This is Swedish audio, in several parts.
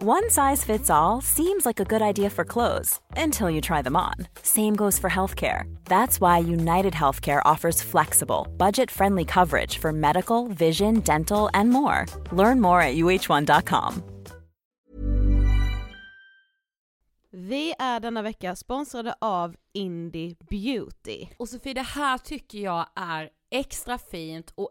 One size fits all seems like a good idea for clothes until you try them on. Same goes for healthcare. That's why United Healthcare offers flexible, budget friendly coverage for medical, vision, dental, and more. Learn more at uh1.com. Vi är denna vecka sponsrade av Indie Beauty. Och Sofie, det här tycker jag är extra fint och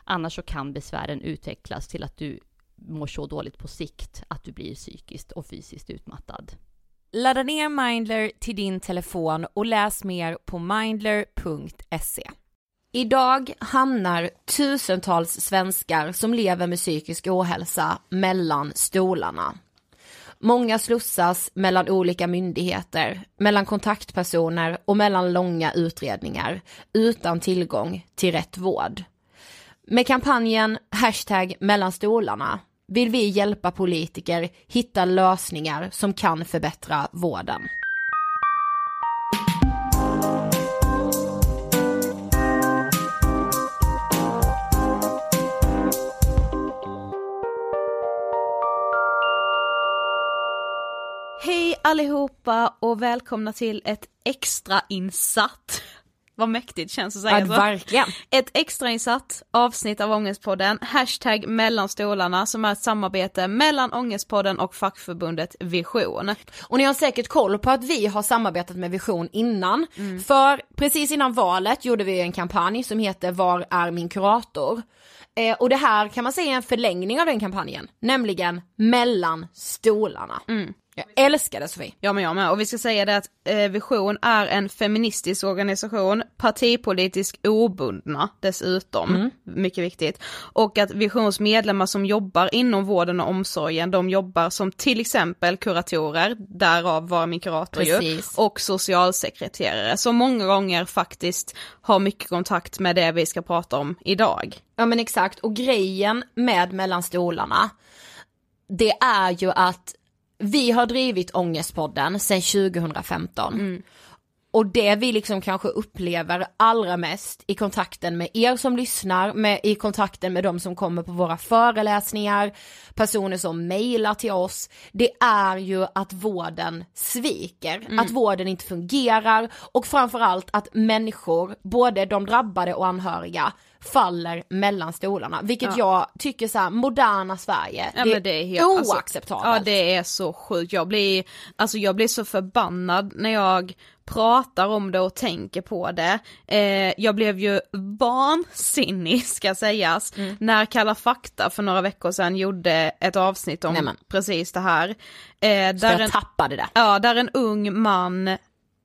Annars så kan besvären utvecklas till att du mår så dåligt på sikt att du blir psykiskt och fysiskt utmattad. Ladda ner Mindler till din telefon och läs mer på mindler.se. Idag hamnar tusentals svenskar som lever med psykisk ohälsa mellan stolarna. Många slussas mellan olika myndigheter, mellan kontaktpersoner och mellan långa utredningar utan tillgång till rätt vård. Med kampanjen hashtag mellan stolarna vill vi hjälpa politiker hitta lösningar som kan förbättra vården. Hej allihopa och välkomna till ett extrainsatt, vad mäktigt känns att säga Ja, så. verkligen. Ett extrainsatt avsnitt av Ångestpodden, hashtag mellan stolarna som är ett samarbete mellan Ångestpodden och fackförbundet Vision. Och ni har säkert koll på att vi har samarbetat med Vision innan. För precis innan valet gjorde vi en kampanj som heter Var är min kurator? Eh, och det här kan man säga är en förlängning av den kampanjen, nämligen mellan stolarna. Jag älskar det Sofie. Ja men jag med, och vi ska säga det att eh, Vision är en feministisk organisation, partipolitiskt obundna dessutom, mycket viktigt. Och att Visions medlemmar som jobbar inom vården och omsorgen, de jobbar som till exempel kuratorer, därav var min kurator ju, och socialsekreterare, som många gånger faktiskt har mycket kontakt med det vi ska prata om idag. Ja men exakt, och grejen med mellan stolarna, det är ju att vi har drivit Ångestpodden sedan 2015. Och det vi liksom kanske upplever allra mest i kontakten med er som lyssnar, med, i kontakten med de som kommer på våra föreläsningar, personer som mejlar till oss, det är ju att vården sviker, att vården inte fungerar och framförallt att människor, både de drabbade och anhöriga, faller mellan stolarna, vilket jag tycker så här, moderna Sverige, Ja, det, det är helt, alltså, oacceptabelt. ja det är så sjukt, jag blir, alltså jag blir så förbannad när jag pratar om det och tänker på det. Eh, jag blev ju vansinnig ska sägas, Mm. när Kalla fakta för några veckor sedan gjorde ett avsnitt om Nämen. precis det här. Eh, där jag en, tappade det. ja, där en ung man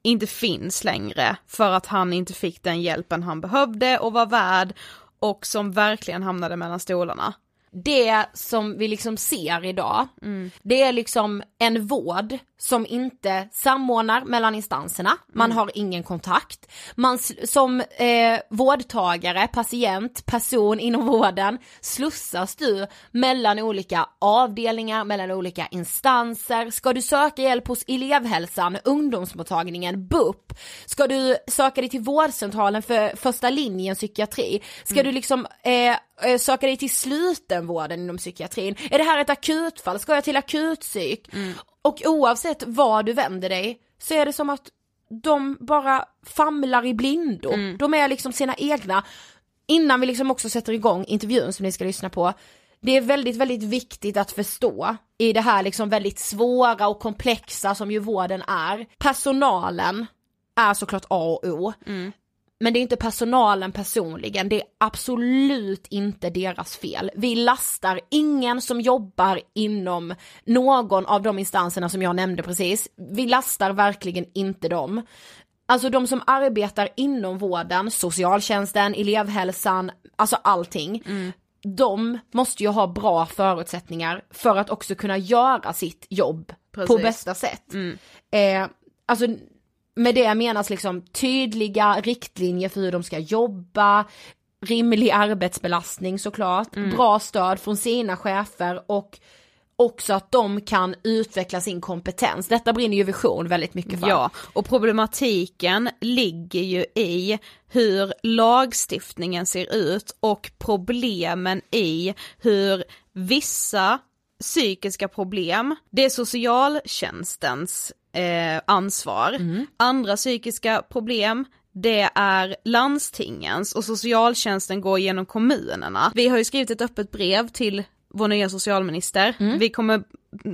inte finns längre för att han inte fick den hjälpen han behövde och var värd och som verkligen hamnade mellan stolarna. Det som vi liksom ser idag, det är liksom en vård som inte samordnar mellan instanserna, man har ingen kontakt. Man som eh, vårdtagare, patient, person inom vården slussas du mellan olika avdelningar, mellan olika instanser. Ska du söka hjälp hos elevhälsan, ungdomsmottagningen, BUP? Ska du söka dig till vårdcentralen för första linjen psykiatri? Ska du liksom eh, söka dig till slutenvården inom psykiatrin? Är det här ett akutfall? Ska jag till akutpsyk? Och oavsett var du vänder dig så är det som att de bara famlar i blindo. De är liksom sina egna. Innan vi liksom också sätter igång intervjun som ni ska lyssna på. Det är väldigt, väldigt viktigt att förstå i det här liksom väldigt svåra och komplexa som ju vården är. Personalen är såklart A och O. Men det är inte personalen personligen, det är absolut inte deras fel. Vi lastar ingen som jobbar inom någon av de instanserna som jag nämnde precis. Vi lastar verkligen inte dem. Alltså de som arbetar inom vården, socialtjänsten, elevhälsan, alltså allting. De måste ju ha bra förutsättningar för att också kunna göra sitt jobb på Precis. bästa sätt. Eh, alltså med det menas liksom tydliga riktlinjer för hur de ska jobba, rimlig arbetsbelastning såklart, bra stöd från sina chefer och också att de kan utveckla sin kompetens. Detta brinner ju Vision väldigt mycket för. Ja, och problematiken ligger ju i hur lagstiftningen ser ut och problemen i hur vissa psykiska problem, det är socialtjänstens eh, ansvar. Andra psykiska problem, det är landstingens och socialtjänsten går genom kommunerna. Vi har ju skrivit ett öppet brev till vår nya socialminister. Vi kommer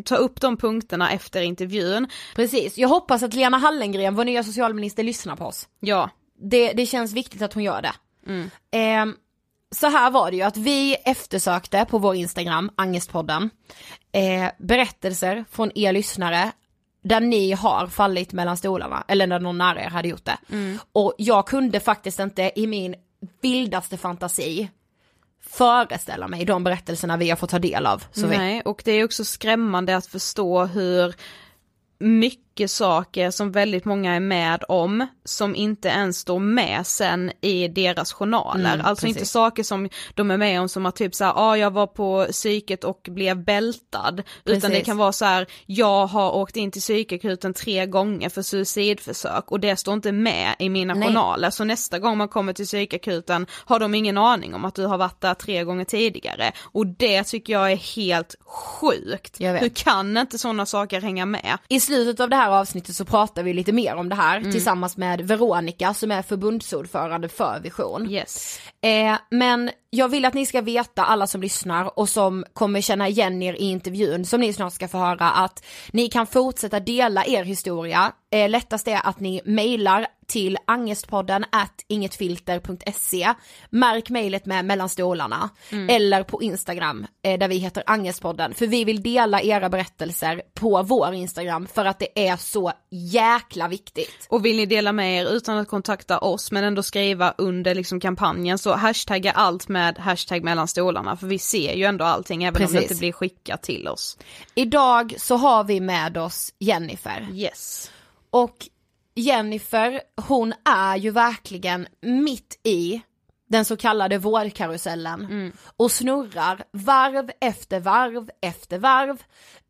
ta upp de punkterna efter intervjun. Precis, jag hoppas att Lena Hallengren, vår nya socialminister, lyssnar på oss. Ja, Det, det känns viktigt att hon gör det. Eh, så här var det ju att vi eftersökte på vår Instagram, Angestpodden, eh, berättelser från er lyssnare där ni har fallit mellan stolarna, eller när någon nära er hade gjort det. Och jag kunde faktiskt inte i min vildaste fantasi föreställa mig de berättelserna vi har fått ta del av. Nej, och det är också skrämmande att förstå hur mycket saker som väldigt många är med om som inte ens står med sen i deras journaler. Mm, alltså precis. inte saker som de är med om som att typ såhär, ja ah, jag var på psyket och blev bältad. Utan det Precis. kan vara så här: jag har åkt in till psykakuten tre gånger för suicidförsök och det står inte med i mina Nej. journaler. Så nästa gång man kommer till psykakuten har de ingen aning om att du har varit där tre gånger tidigare. Och det tycker jag är helt sjukt. Hur kan inte sådana saker hänga med? I slutet av det här avsnittet så pratar vi lite mer om det här Mm. tillsammans med Veronica som är förbundsordförande för Vision. Yes. Eh, men jag vill att ni ska veta, alla som lyssnar och som kommer känna igen er i intervjun som ni snart ska få höra, att ni kan fortsätta dela er historia. Eh, lättast är att ni mejlar till angestpodden at ingetfilter.se. Märk mejlet med mellan stolarna. Eller på Instagram eh, där vi heter Angestpodden. För vi vill dela era berättelser på vår Instagram för att det är så jäkla viktigt. Och vill ni dela med er utan att kontakta oss men ändå skriva under liksom kampanjen så hashtagga allt med hashtag mellan stolarna för vi ser ju ändå allting även om det Precis. inte blir skickat till oss. Idag så har vi med oss Jennifer. Yes. Och Jennifer, hon är ju verkligen mitt i den så kallade vårdkarusellen och snurrar varv efter varv efter varv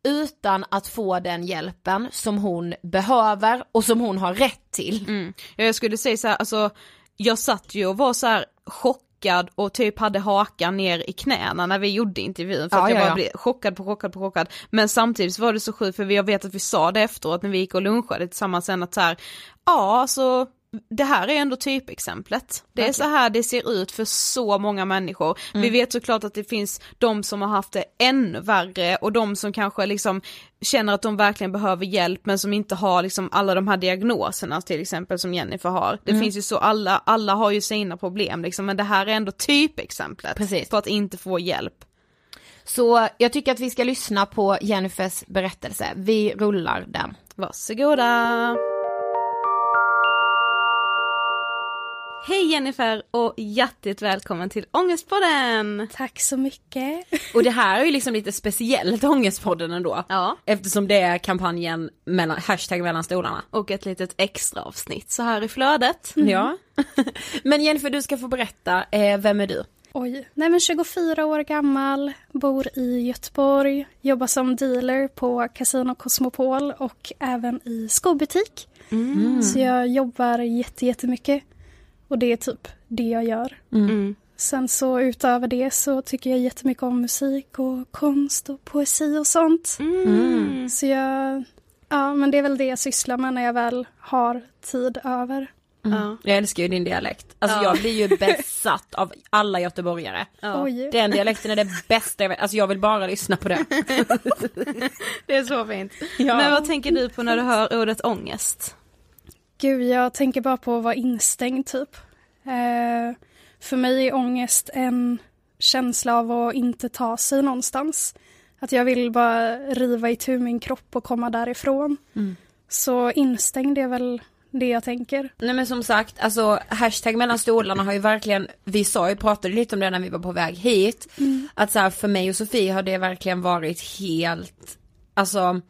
utan att få den hjälpen som hon behöver och som hon har rätt till. Mm. Ja, Jag skulle säga så här, alltså jag satt ju och var så här chockad och typ hade hakan ner i knäna när vi gjorde intervjun för Ja, att jag ja, bara ja. blev chockad på chockad på chockad. Men samtidigt så var det så sjukt för jag vet att vi sa det efteråt när vi gick och lunchade tillsammans sen att så här, ja alltså det här är ändå typexemplet. Det är så här det ser ut för så många människor. Vi Mm. vet såklart att det finns de som har haft det ännu värre och de som kanske liksom känner att de verkligen behöver hjälp men som inte har liksom alla de här diagnoserna till exempel som Jennifer har. Det Mm. finns ju så, alla, alla har ju sina problem liksom men det här är ändå typexemplet Precis. på att inte få hjälp. Så jag tycker att vi ska lyssna på Jennifers berättelse. Vi rullar den. Varsågoda! Hej Jennifer och hjärtligt välkommen till Ångestpodden! Tack så mycket. Och det här är ju liksom lite speciellt Ångestpodden ändå. Ja. Eftersom det är kampanjen mellan, hashtag mellan stolarna. Och ett litet extra avsnitt så här i flödet. Ja. Men Jennifer du ska få berätta, eh, vem är du? Oj. Nej men 24 år gammal, bor i Göteborg, jobbar som dealer på Casino Cosmopol och även i skobutik. Så jag jobbar jätte, jättemycket. Och det är typ det jag gör. Mm. Sen så utöver det så tycker jag jättemycket om musik och konst och poesi och sånt. Mm. Så jag, ja men det är väl det jag sysslar med när jag väl har tid över. Ja. Jag älskar ju din dialekt. Alltså Ja. jag blir ju besatt av alla göteborgare. Ja. Oj. Den dialekten är det bästa jag vet. Alltså jag vill bara lyssna på det. Det är så fint. Ja. Men vad tänker du på när du hör ordet ångest? Gud, jag tänker bara på att vara instängd typ. Eh, för mig är ångest en känsla av att inte ta sig någonstans. Att jag vill bara riva itu min kropp och komma därifrån. Så instängd är väl det jag tänker. Nej men som sagt, alltså hashtag mellan stolarna har ju verkligen, vi sa ju, pratade lite om det när vi var på väg hit. Att så här, för mig och Sofie har det verkligen varit helt, alltså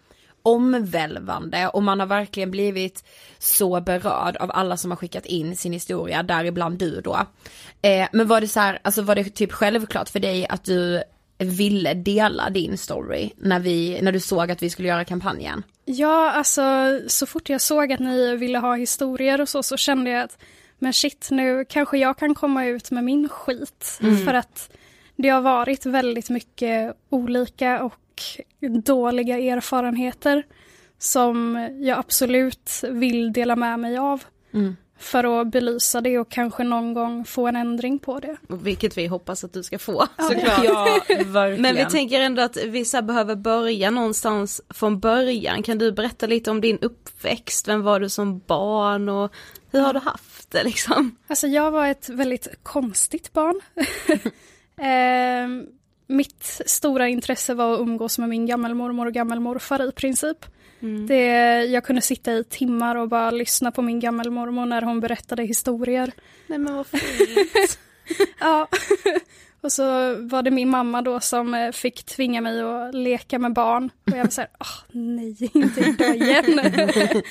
omvälvande och man har verkligen blivit så berörd av alla som har skickat in sin historia, däribland du då. Eh, men var det så här, alltså var det typ självklart för dig att du ville dela din story när vi, när du såg att vi skulle göra kampanjen? Ja, alltså så fort jag såg att ni ville ha historier och så, så kände jag att men shit, nu kanske jag kan komma ut med min skit. För att det har varit väldigt mycket olika och dåliga erfarenheter som jag absolut vill dela med mig av. För att belysa det och kanske någon gång få en ändring på det. Vilket vi hoppas att du ska få. Ja. Men vi tänker ändå att vi så behöver börja någonstans från början. Kan du berätta lite om din uppväxt? Vem var du som barn och hur har du haft det liksom? Alltså jag var ett väldigt konstigt barn. Ehm, mitt stora intresse var att umgås med min gammelmormor och gammelmorfar i princip. Mm. Det, jag kunde sitta i timmar och bara lyssna på min gammelmormor när hon berättade historier. Nej men vad fint. Ja. Och så var det min mamma då som eh, fick tvinga mig att leka med barn. Och jag var såhär, åh nej, inte idag igen.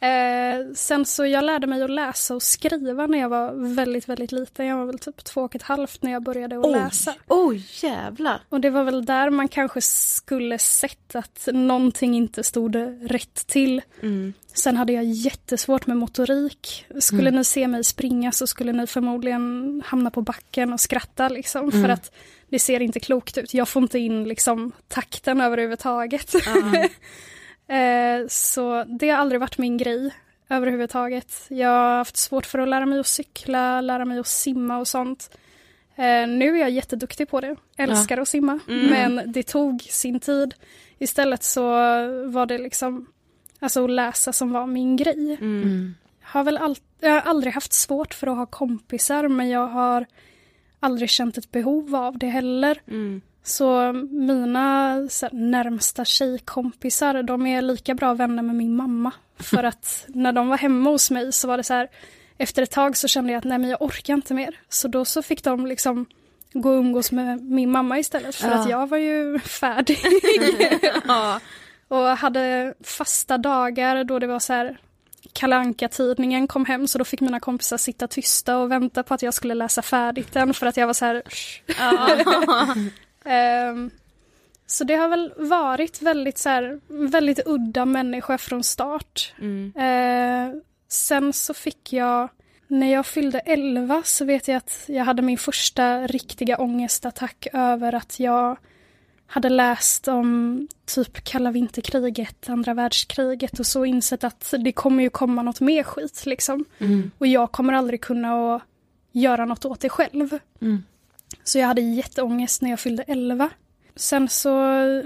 eh, sen så jag lärde mig att läsa och skriva när jag var väldigt, väldigt liten. Jag var väl typ två och ett halvt när jag började att Oj. läsa. Oj jävlar. Och det var väl där man kanske skulle sett att någonting inte stod rätt till. Mm. Sen hade jag jättesvårt med motorik. Skulle Mm. ni se mig springa så skulle ni förmodligen hamna på backen och skratta liksom. Mm. För att det ser inte klokt ut. Jag får inte in liksom takten överhuvudtaget. eh, så det har aldrig varit min grej överhuvudtaget. Jag har haft svårt för att lära mig att cykla, lära mig att simma och sånt. Eh, nu är jag jätteduktig på det. Älskar att simma. Mm. Men det tog sin tid. Istället så var det liksom Alltså att läsa som var min grej. Mm. Har väl all, jag har aldrig haft svårt för att ha kompisar men jag har aldrig känt ett behov av det heller. Mm. Så mina så här, närmsta tjejkompisar de är lika bra vänner med min mamma. För att när de var hemma hos mig så var det så här efter ett tag så kände jag att nej men jag orkar inte mer. Så då så fick de liksom gå och umgås med min mamma istället för Ja. att jag var ju färdig. Ja. Och hade fasta dagar då det var så här Kalle Anka-tidningen kom hem så då fick mina kompisar sitta tysta och vänta på att jag skulle läsa färdigt den för att jag var så här Ehm, Så det har väl varit väldigt så här, väldigt udda människa från start. Mm. Eh, sen så fick jag, när jag fyllde 11 så vet jag att jag hade min första riktiga ångestattack över att jag hade läst om typ kalla vinterkriget, andra världskriget och så insett att det kommer ju komma något mer skit liksom. Mm. Och jag kommer aldrig kunna att göra något åt det själv. Mm. Så jag hade jätteångest när jag fyllde 11. Sen så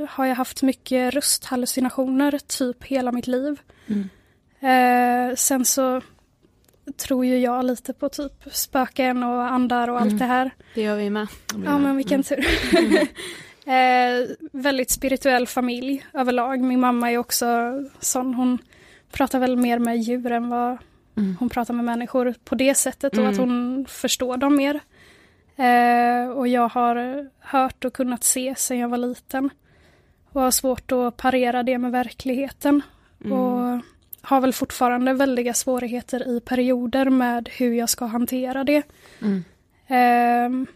har jag haft mycket rösthallucinationer typ hela mitt liv. Mm. Eh, sen så tror ju jag lite på typ spöken och andar och allt Mm. det här. Det gör vi med. Ja men vilken tur. eh, väldigt spirituell familj överlag. Min mamma är också sån. Hon pratar väl mer med djur än vad Mm. hon pratar med människor på det sättet och Mm. att hon förstår dem mer. Eh, och jag har hört och kunnat se sedan jag var liten. Och har svårt att parera det med verkligheten. Mm. Och har väl fortfarande väldiga svårigheter i perioder med hur jag ska hantera det. Mm. Ehm,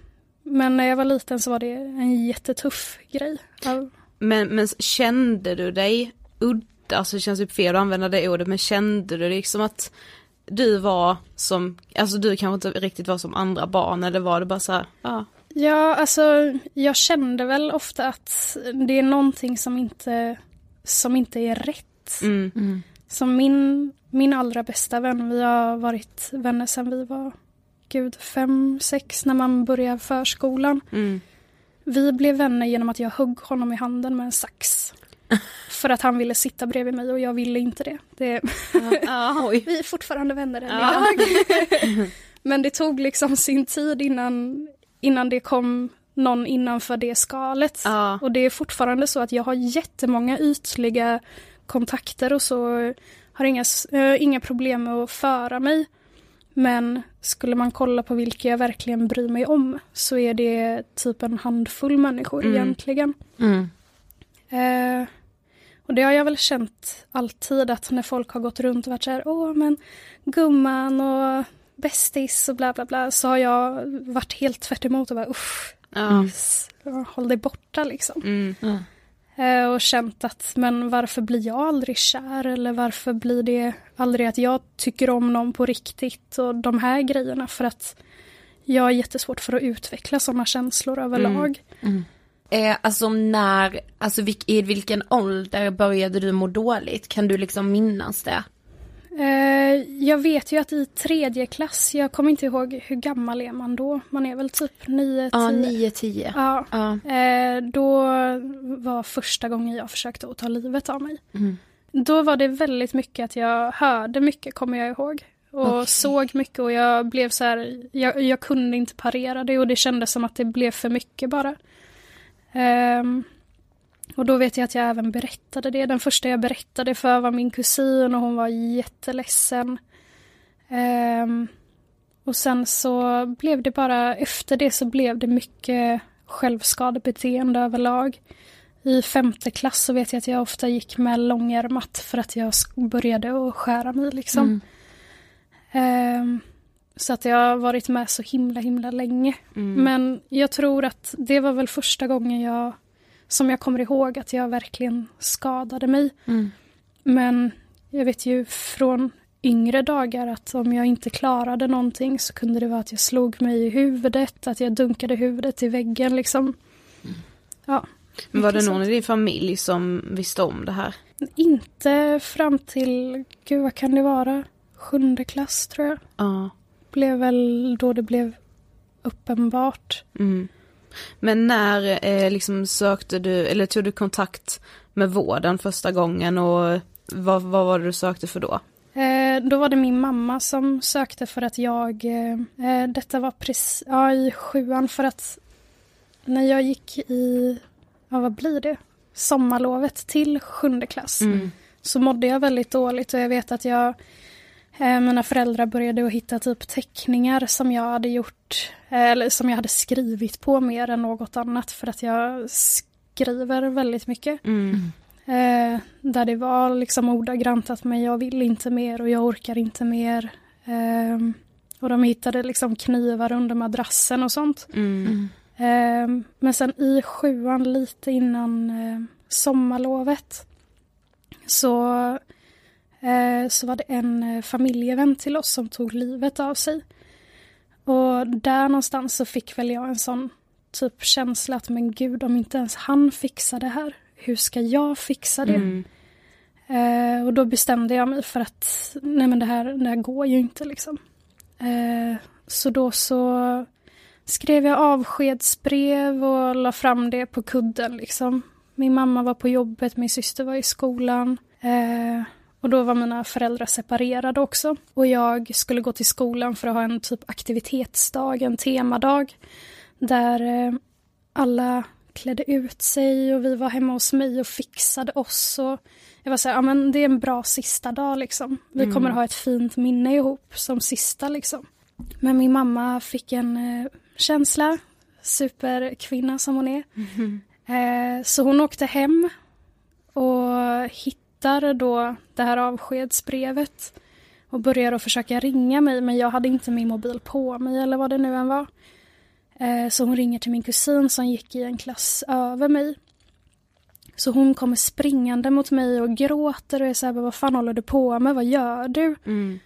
men när jag var liten så var det en jättetuff grej. Men, men kände du dig udda, alltså det känns ju fel att använda det ordet, men kände du liksom att du var som, alltså du kanske inte riktigt var som andra barn eller var det bara så här, ja. Ja, alltså jag kände väl ofta att det är någonting som inte, som inte är rätt. Mm. Som min, min allra bästa vän, vi har varit vänner sedan vi var, gud, fem, sex när man börjar förskolan. Mm. Vi blev vänner genom att jag högg honom i handen med en sax. För att han ville sitta bredvid mig och jag ville inte det. det Ja, oj. vi är fortfarande vänner än Ja. idag. Men det tog liksom sin tid innan, innan det kom någon innanför det skalet. Ja. Och det är fortfarande så att jag har jättemånga ytliga kontakter och så har inga, eh, inga problem med att föra mig. Men skulle man kolla på vilka jag verkligen bryr mig om så är det typ en handfull människor Mm. egentligen. Mm. Eh, och det har jag väl känt alltid att när folk har gått runt och varit så här, åh men gumman och bästis och bla bla bla, så har jag varit helt tvärt emot och bara usch, Ja. s- håll dig borta liksom. Mm. Eh, och känt att men varför blir jag aldrig kär eller varför blir det aldrig att jag tycker om någon på riktigt och de här grejerna för att jag har jättesvårt för att utveckla sådana känslor överlag. Eh, alltså när, alltså vilk, i vilken ålder började du må dåligt? Kan du liksom minnas det? Eh, jag vet ju att i tredje klass, jag kommer inte ihåg hur gammal är man då? Man är väl typ nio, Ja, tio. 9-10. Ja, Ja. eh, då var första gången jag försökte att ta livet av mig. Mm. Då var det väldigt mycket att jag hörde mycket, kommer jag ihåg. Och Okej. såg mycket och jag blev så här, jag, jag kunde inte parera det och det kändes som att det blev för mycket bara. Ehm, och då vet jag att jag även berättade det. Den första jag berättade för var min kusin och hon var jätteledsen. Ehm, och sen så blev det bara, efter det så blev det mycket självskadebeteende överlag. I femte klass så vet jag att jag ofta gick med långärmat för att jag började att skära mig liksom. Mm. Um, så att jag har varit med så himla himla länge. Mm. Men jag tror att det var väl första gången jag som jag kommer ihåg att jag verkligen skadade mig. Mm. Men jag vet ju från yngre dagar att om jag inte klarade någonting så kunde det vara att jag slog mig i huvudet, att jag dunkade huvudet i väggen liksom. Mm. Ja. Men var det någon sånt. i din familj som visste om det här? Inte fram till, gud vad kan det vara, sjunde klass tror jag. Ja. Blev väl då det blev uppenbart. Mm. Men när eh, liksom sökte du, eller tog du kontakt med vården första gången och vad, vad var det du sökte för då? Eh, då var det min mamma som sökte för att jag, eh, eh, detta var precis, ja i sjuan för att när jag gick i, ja vad blir det, sommarlovet till sjunde klass mm. så mådde jag väldigt dåligt och jag vet att jag mina föräldrar började att hitta typ teckningar som jag hade gjort, eh, eller som jag hade skrivit på mer än något annat för att jag skriver väldigt mycket. Mm. Eh, där det var liksom ordagrant att men jag vill inte mer och jag orkar inte mer. Eh, och de hittade liksom knivar under madrassen och sånt. Mm. Eh, men sen i sjuan, lite innan eh, sommarlovet, så, eh, så var det en eh, familjevän till oss som tog livet av sig. Och där någonstans så fick väl jag en sån typ känsla att men gud om inte ens han fixar det här hur ska jag fixa det? Mm. Eh, och då bestämde jag mig för att nej men det här, det här går ju inte liksom. Eh, så då så skrev jag avskedsbrev och la fram det på kudden liksom. Min mamma var på jobbet, min syster var i skolan. Eh, och då var mina föräldrar separerade också. Och jag skulle gå till skolan för att ha en typ aktivitetsdag, en temadag. Där eh, alla klädde ut sig och vi var hemma hos mig och fixade oss. Och jag var så här, ja men det är en bra sista dag liksom. Vi mm. kommer ha ett fint minne ihop som sista liksom. Men min mamma fick en eh, känsla, superkvinna som hon är. Mm. Eh, så hon åkte hem och hittade då det här avskedsbrevet och började att försöka ringa mig men jag hade inte min mobil på mig eller vad det nu än var. Eh, så hon ringer till min kusin som gick i en klass över mig. Så hon kommer springande mot mig och gråter och är så här, vad fan håller du på med, vad gör du? Mm.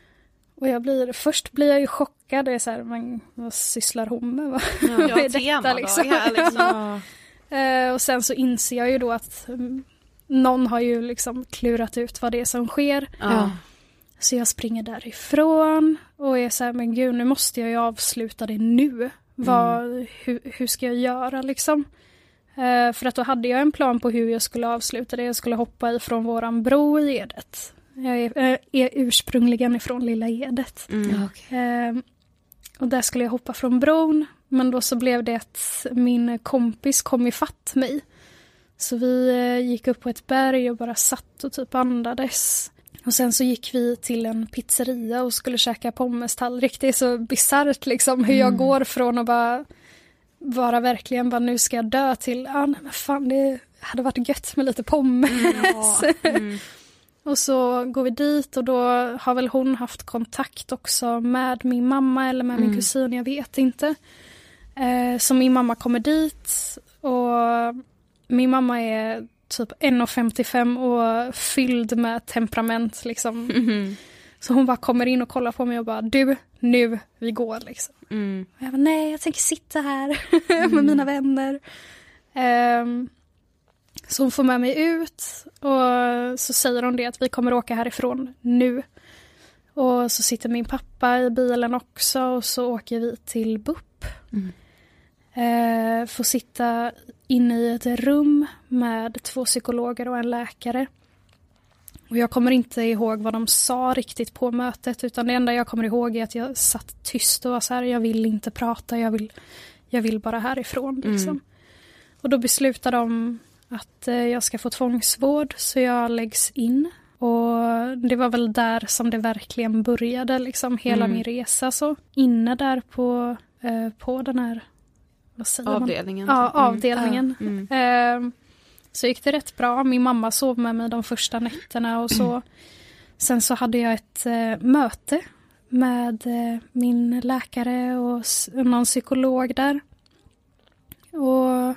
Och jag blir, först blir jag ju chockad, och är så här, men vad sysslar hon med? Vad, ja, vad är detta liksom? Här, liksom. uh, och sen så inser jag ju då att um, någon har ju liksom klurat ut vad det är som sker. Ja. Så jag springer därifrån och är så här, men gud nu måste jag ju avsluta det nu. Vad, mm. hur, hur, ska jag göra liksom? Eh, för att då hade jag en plan på hur jag skulle avsluta det. Jag skulle hoppa ifrån våran bro i Edet. Jag är, äh, är ursprungligen ifrån Lilla Edet. Mm. Eh, och där skulle jag hoppa från bron. Men då så blev det att min kompis kom ifatt mig. Så vi eh, gick upp på ett berg och bara satt och typ andades. Och sen så gick vi till en pizzeria och skulle käka pommestallrik. Det är så bisarrt liksom hur jag mm. går från att bara vara verkligen bara nu ska jag dö till, ah, nej men fan det hade varit gött med lite pommes. Mm, mm. och så går vi dit och då har väl hon haft kontakt också med min mamma eller med min mm. kusin, jag vet inte. Eh, så min mamma kommer dit och min mamma är typ 1,55 och fylld med temperament liksom. Mm. Så hon bara kommer in och kollar på mig och bara du, nu, vi går liksom. Mm. Och jag bara nej, jag tänker sitta här mm. med mina vänner. Um, så hon får med mig ut och så säger hon det att vi kommer åka härifrån nu. Och så sitter min pappa i bilen också och så åker vi till BUP. Mm. Eh, får sitta inne i ett rum med två psykologer och en läkare. Och jag kommer inte ihåg vad de sa riktigt på mötet utan det enda jag kommer ihåg är att jag satt tyst och var så här, jag vill inte prata, jag vill, jag vill bara härifrån. Mm. Liksom. Mm. Och då beslutar de att eh, jag ska få tvångsvård så jag läggs in. Och det var väl där som det verkligen började, liksom hela Mm. min resa så. Inne där på, eh, på den här, vad säger man? Avdelningen. Ja, Mm. avdelningen. Mm. Eh, så gick det rätt bra. Min mamma sov med mig de första nätterna och så. Sen så hade jag ett eh, möte med eh, min läkare och någon psykolog där. Och,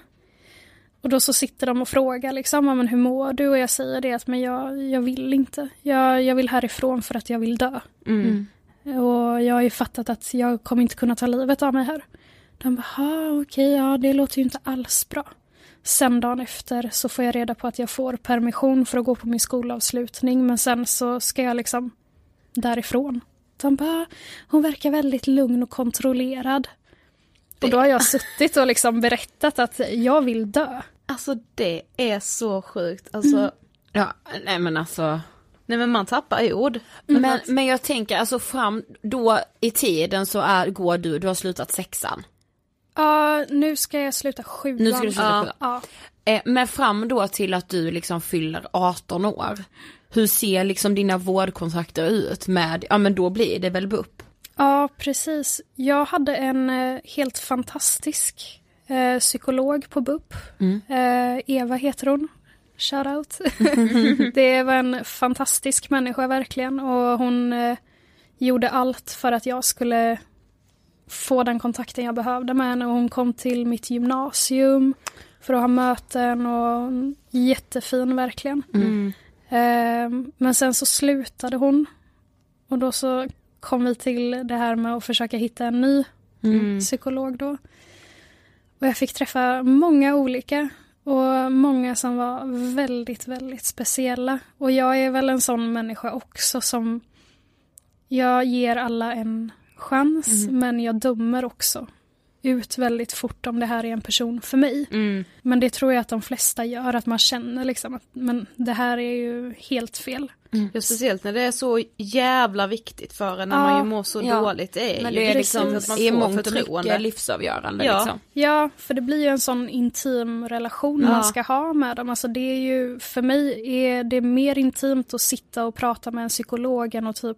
och då så sitter de och frågar liksom, "Ja, men hur mår du? Och jag säger det att men jag, jag vill inte. Jag, jag vill härifrån för att jag vill dö. Mm. Och jag har ju fattat att jag kommer inte kunna ta livet av mig här. De bara, "Ha, okej, ja det låter ju inte alls bra. Sen dagen efter så får jag reda på att jag får permission för att gå på min skolavslutning men sen så ska jag liksom därifrån. De bara, hon verkar väldigt lugn och kontrollerad. Och då har jag suttit och liksom berättat att jag vill dö. Alltså det är så sjukt. Alltså, Ja, nej men alltså. nej men man tappar ord. Men, men jag tänker alltså fram då i tiden så är, går du, du har slutat sexan. Ja, nu ska jag sluta sjuan. Nu ska du sluta sjuan. Ja. Eh, men fram då till att du liksom fyller 18 år. Hur ser liksom dina vårdkontrakter ut med, ja men då blir det väl BUP? Ja, precis. Jag hade en eh, helt fantastisk eh, psykolog på BUP. Mm. Eh, Eva heter hon. Shoutout. det var en fantastisk människa verkligen och hon eh, gjorde allt för att jag skulle få den kontakten jag behövde med henne och hon kom till mitt gymnasium för att ha möten och jättefin verkligen. Mm. Eh, men sen så slutade hon. Och då så kom vi till det här med att försöka hitta en ny Mm. psykolog då. Och jag fick träffa många olika. Och många som var väldigt, väldigt speciella. Och jag är väl en sån människa också som... Jag ger alla en chans, men jag dömer också ut väldigt fort om det här är en person för mig. Mm. Men det tror jag att de flesta gör, att man känner liksom att men det här är ju helt fel. Ja, speciellt när det är så jävla viktigt för en när Ja, man ju mår så ja. dåligt. Det är ju det är liksom att man i får mångt och förtroende. mycket livsavgörande Ja. liksom. Ja, för det blir ju en sån intim relation Ja. man ska ha med dem. Alltså det är ju, för mig är det mer intimt att sitta och prata med en psykolog än att typ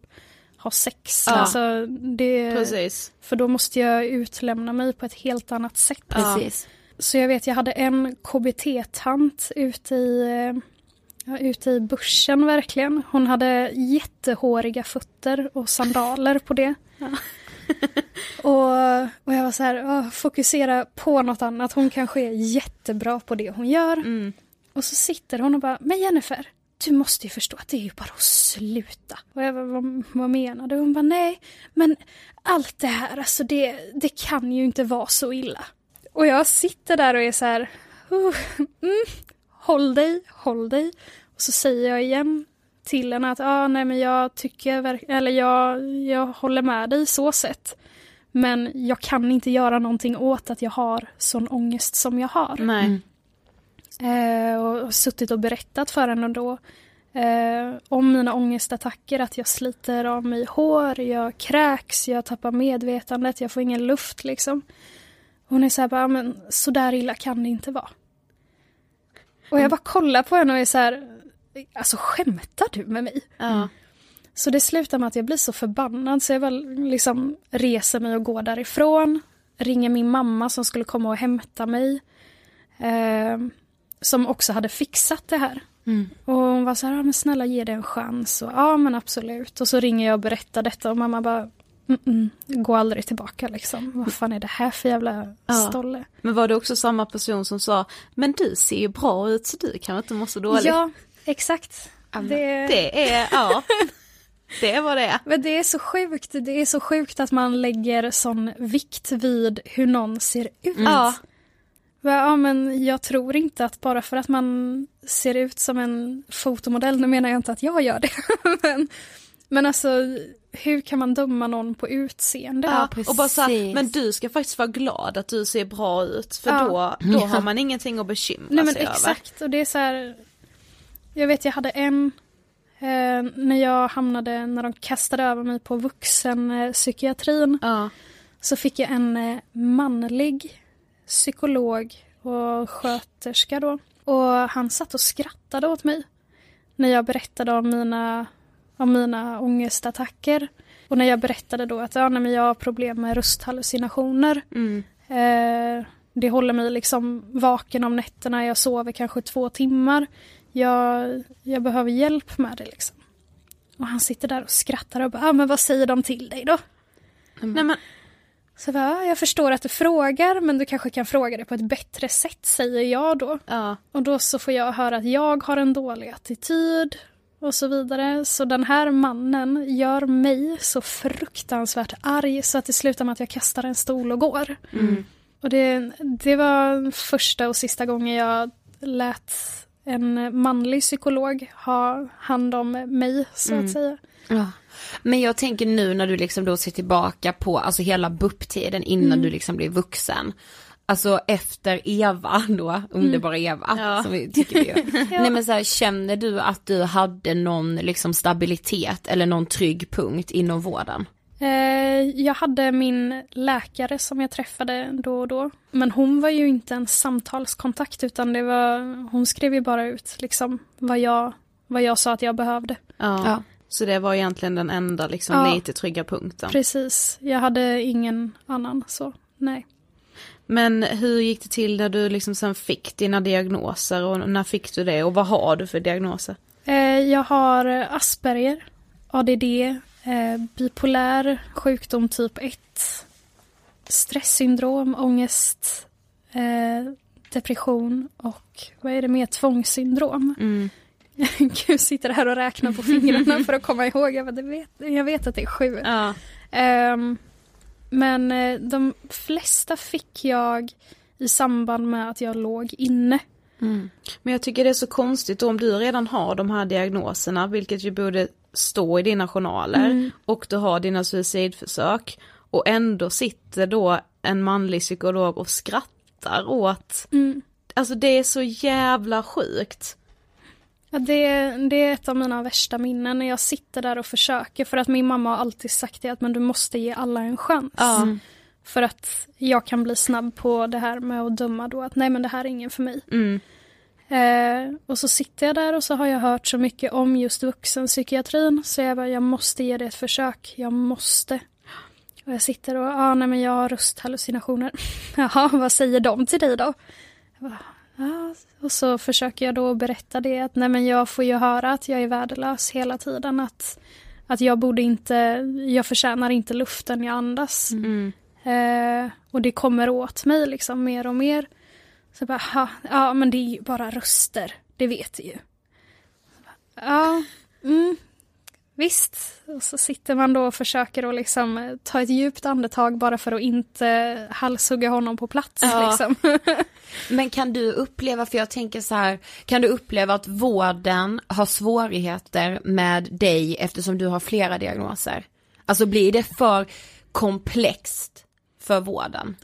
ha sex. Ja. Alltså det, Precis. för då måste jag utlämna mig på ett helt annat sätt. Precis. Så jag vet, jag hade en KBT-tant ute i, ja, ute i bussen verkligen. Hon hade jättehåriga fötter och sandaler på det. och, och jag var så här, "Åh, fokusera på något annat. Hon kanske är jättebra på det hon gör. Mm. Och så sitter hon och bara, men Jennifer, du måste ju förstå att det är ju bara att sluta. Och jag bara, vad, vad menar du? Hon bara, nej, men allt det här, alltså det, det kan ju inte vara så illa. Och jag sitter där och är så här, "Uh, mm, håll dig, håll dig. Och så säger jag igen till henne att, ah, nej men jag tycker, eller jag, jag håller med dig så sett. Men jag kan inte göra någonting åt att jag har sån ångest som jag har. Nej. Eh, och suttit och berättat för henne då eh, om mina ångestattacker, att jag sliter av mig hår, jag kräks, jag tappar medvetandet, jag får ingen luft liksom. Hon är så här bara, men så där illa kan det inte vara. Och jag bara kollar på henne och är så här, alltså skämtar du med mig? Ja. Så det slutar med att jag blir så förbannad så jag väl liksom reser mig och går därifrån. Ringer min mamma som skulle komma och hämta mig. Eh, som också hade fixat det här. Och hon var så här, ah, men snälla ge det en chans. Och, ja men absolut. Och så ringer jag och berättar detta och mamma bara, mm -mm, gå aldrig tillbaka liksom. Vad fan är det här för jävla Ja. stolle? Men var det också samma person som sa, men du ser ju bra ut så du kan inte må så dåligt. Ja, exakt. Det... Det är, ja. Det var det. Men det är så sjukt. Det är så sjukt att man lägger sån vikt vid hur någon ser ut. Ja. Ja, men jag tror inte att bara för att man ser ut som en fotomodell, nu menar jag inte att jag gör det, men, men alltså hur kan man döma någon på utseende? Ja, och bara så här, men du ska faktiskt vara glad att du ser bra ut för Ja. då, då har man ingenting att bekymra Nej men sig exakt, och det är så här, jag vet jag hade en eh, när jag hamnade, när de kastade över mig på vuxenpsykiatrin över. Ja. så fick jag en eh, manlig psykolog och sköterska då. Och han satt och skrattade åt mig när jag berättade om mina, om mina ångestattacker. Och när jag berättade då att ja, nej, men jag har problem med rösthallucinationer. Mm. Eh, det håller mig liksom vaken om nätterna, jag sover kanske två timmar. Jag, jag behöver hjälp med det liksom. Och han sitter där och skrattar och bara, ah, men vad säger de till dig då? Nej men, Så jag, bara, "Ja, jag förstår att du frågar men du kanske kan fråga det på ett bättre sätt säger jag då. ja. Och då så får jag höra att jag har en dålig attityd och så vidare. Så den här mannen gör mig så fruktansvärt arg så att det slutar med att jag kastar en stol och går. Mm. Och det, det var första och sista gången jag lät en manlig psykolog ha hand om mig så Mm. att säga. Ja. Men jag tänker nu när du liksom då ser tillbaka på alltså hela BUP-tiden innan Mm. du liksom blev vuxen. Alltså efter Eva då, underbara Eva, Mm. Ja. som vi tycker vi gör. Nej men så här, känner du att du hade någon liksom stabilitet eller någon trygg punkt inom vården? Eh, jag hade min läkare som jag träffade då och då. Men hon var ju inte en samtalskontakt utan det var, hon skrev ju bara ut liksom vad jag, vad jag sa att jag behövde. Ja. Så det var egentligen den enda liksom Ja. lite trygga punkten. Precis, jag hade ingen annan så nej. Men hur gick det till när du liksom sen fick dina diagnoser och när fick du det och vad har du för diagnoser? Eh, jag har Asperger, ADD, eh, bipolär sjukdom typ 1, stresssyndrom, ångest, eh, depression och vad är det mer, tvångssyndrom. Mm. Gud sitter här och räknar på fingrarna för att komma ihåg. Jag, bara, vet, jag vet att det är sju. Ja. Ehm, men eh, de flesta fick jag i samband med att jag låg inne. Men jag tycker det är så konstigt då om du redan har de här diagnoserna, vilket ju borde stå i dina journaler, och du har dina suicidförsök, och ändå sitter då en manlig psykolog och skrattar åt, alltså det är så jävla sjukt. Ja, det, det är ett av mina värsta minnen när jag sitter där och försöker för att min mamma har alltid sagt det att men du måste ge alla en chans. Ja. För att jag kan bli snabb på det här med att döma då att nej men det här är ingen för mig. Mm. Eh, och så sitter jag där och så har jag hört så mycket om just vuxenpsykiatrin så jag bara, jag måste ge det ett försök, jag måste. Och jag sitter och, ja ah, nej men jag har rösthallucinationer. Jaha, vad säger de till dig då? Jag bara, ja. Och så försöker jag då berätta det att nej men jag får ju höra att jag är värdelös hela tiden. Att, att jag borde inte, jag förtjänar inte luften jag andas. Mm. Eh, och det kommer åt mig liksom mer och mer. Så jag bara, "Ha, ja men det är ju bara röster, det vet du ju. Bara, Ja, mm, visst. Och så sitter man då och försöker att liksom eh, ta ett djupt andetag bara för att inte halshugga honom på plats. Ja. Liksom. Men kan du uppleva, för jag tänker så här, kan du uppleva att vården har svårigheter med dig eftersom du har flera diagnoser? Alltså blir det för komplext för vården?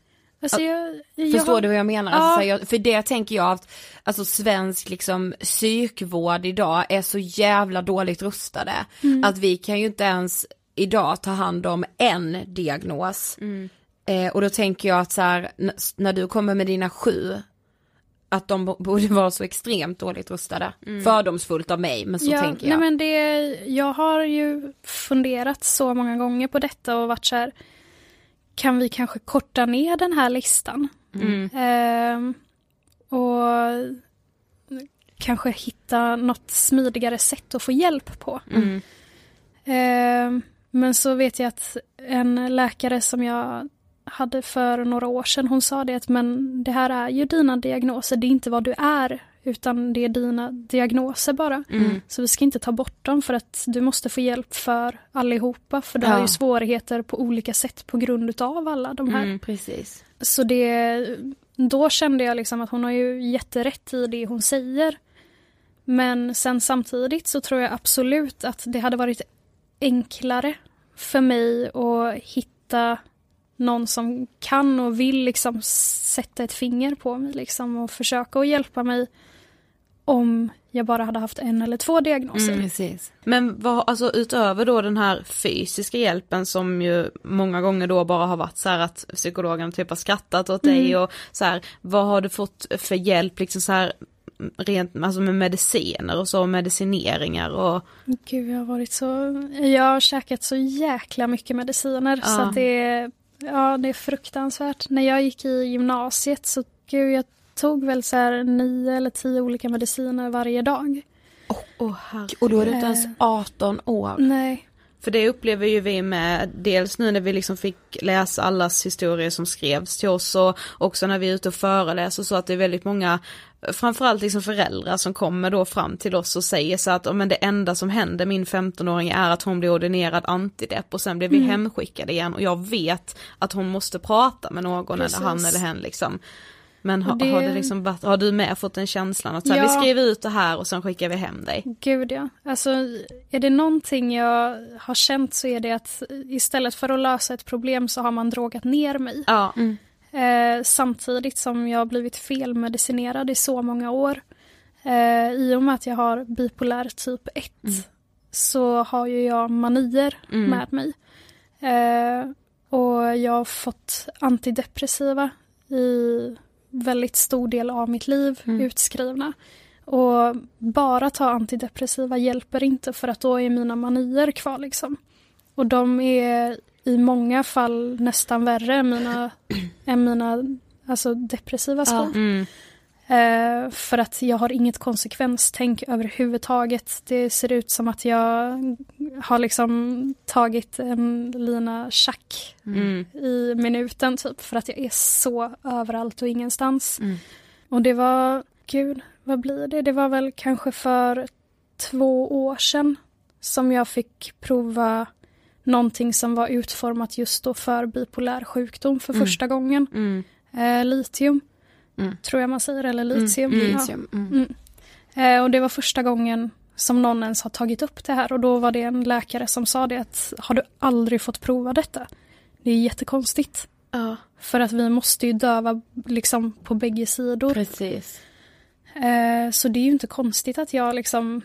Alltså jag, jag Förstår har- du vad jag menar? Ja. Alltså, så här, jag, för det tänker jag att alltså, svensk liksom, psykvård idag är så jävla dåligt rustade. Mm. Att vi kan ju inte ens idag ta hand om en diagnos. Mm. Eh, och då tänker jag att så här, när du kommer med dina sju, att de borde vara så extremt dåligt rustade. Fördomsfullt av mig, men så ja, tänker jag. Nej men det, jag har ju funderat så många gånger på detta och varit så här, kan vi kanske korta ner den här listan? Mm. Ehm, och kanske hitta något smidigare sätt att få hjälp på. Mm. Ehm, men så vet jag att en läkare som jag hade för några år sedan, hon sa det att men det här är ju dina diagnoser, det är inte vad du är, utan det är dina diagnoser bara. Mm. Så vi ska inte ta bort dem för att du måste få hjälp för allihopa, för du Ja. har ju svårigheter på olika sätt på grund utav alla de här. Mm. Precis. Så det, då kände jag liksom att hon har ju jätterätt i det hon säger. Men sen samtidigt så tror jag absolut att det hade varit enklare för mig att hitta någon som kan och vill liksom sätta ett finger på mig liksom och försöka att hjälpa mig om jag bara hade haft en eller två diagnoser. Mm. Men vad, alltså utöver då den här fysiska hjälpen som ju många gånger då bara har varit så här att psykologen typ har skrattat åt dig och så här, vad har du fått för hjälp liksom så här rent alltså med mediciner och så, medicineringar och Gud, jag har varit så... Jag har käkat så jäkla mycket mediciner så Ja. att det är... Ja, det är fruktansvärt. När jag gick i gymnasiet så, gud, jag tog väl så här nio eller tio olika mediciner varje dag. Åh herregud. Och då är du inte ens 18 år. Nej. För det upplever ju vi med, dels nu när vi liksom fick läsa allas historier som skrevs till oss och också när vi är ute och föreläser så att det är väldigt många, framförallt liksom föräldrar som kommer då fram till oss och säger så att, "Ja, men det enda som händer min 15-åring är att hon blir ordinerad antidepp och sen blir vi Mm. hemskickade igen och jag vet att hon måste prata med någon Precis. eller han eller hen liksom. Men ha, Och det- har, det liksom varit, har du med fått den känslan att så här, Ja. vi skriver ut det här och sen skickar vi hem dig? Gud ja. Alltså är det någonting jag har känt så är det att istället för att lösa ett problem så har man drogat ner mig. Ja. Eh, samtidigt som jag har blivit felmedicinerad i så många år. Eh, I och med att jag har bipolär typ 1 så har ju jag manier Mm. med mig. Eh, och jag har fått antidepressiva i väldigt stor del av mitt liv utskrivna. Och bara ta antidepressiva hjälper inte för att då är mina manier kvar liksom. Och de är i många fall nästan värre än mina, än mina alltså depressiva skov. Mm. Eh, för att jag har inget konsekvenstänk överhuvudtaget. Det ser ut som att jag har liksom tagit en lina tjack Mm. i minuten typ för att jag är så överallt och ingenstans. Mm. Och det var, gud, vad blir det? Det var väl kanske för två år sedan som jag fick prova någonting som var utformat just då för bipolär sjukdom för Mm. första gången. Mm. Eh, litium, Mm. tror jag man säger, eller litium. Mm. Ja. Litium. Mm. Eh, och det var första gången som någon ens har tagit upp det här och då var det en läkare som sa det att har du aldrig fått prova detta? Det är jättekonstigt. Ja. För att vi måste ju döva liksom på bägge sidor. Precis. Eh, så det är ju inte konstigt att jag liksom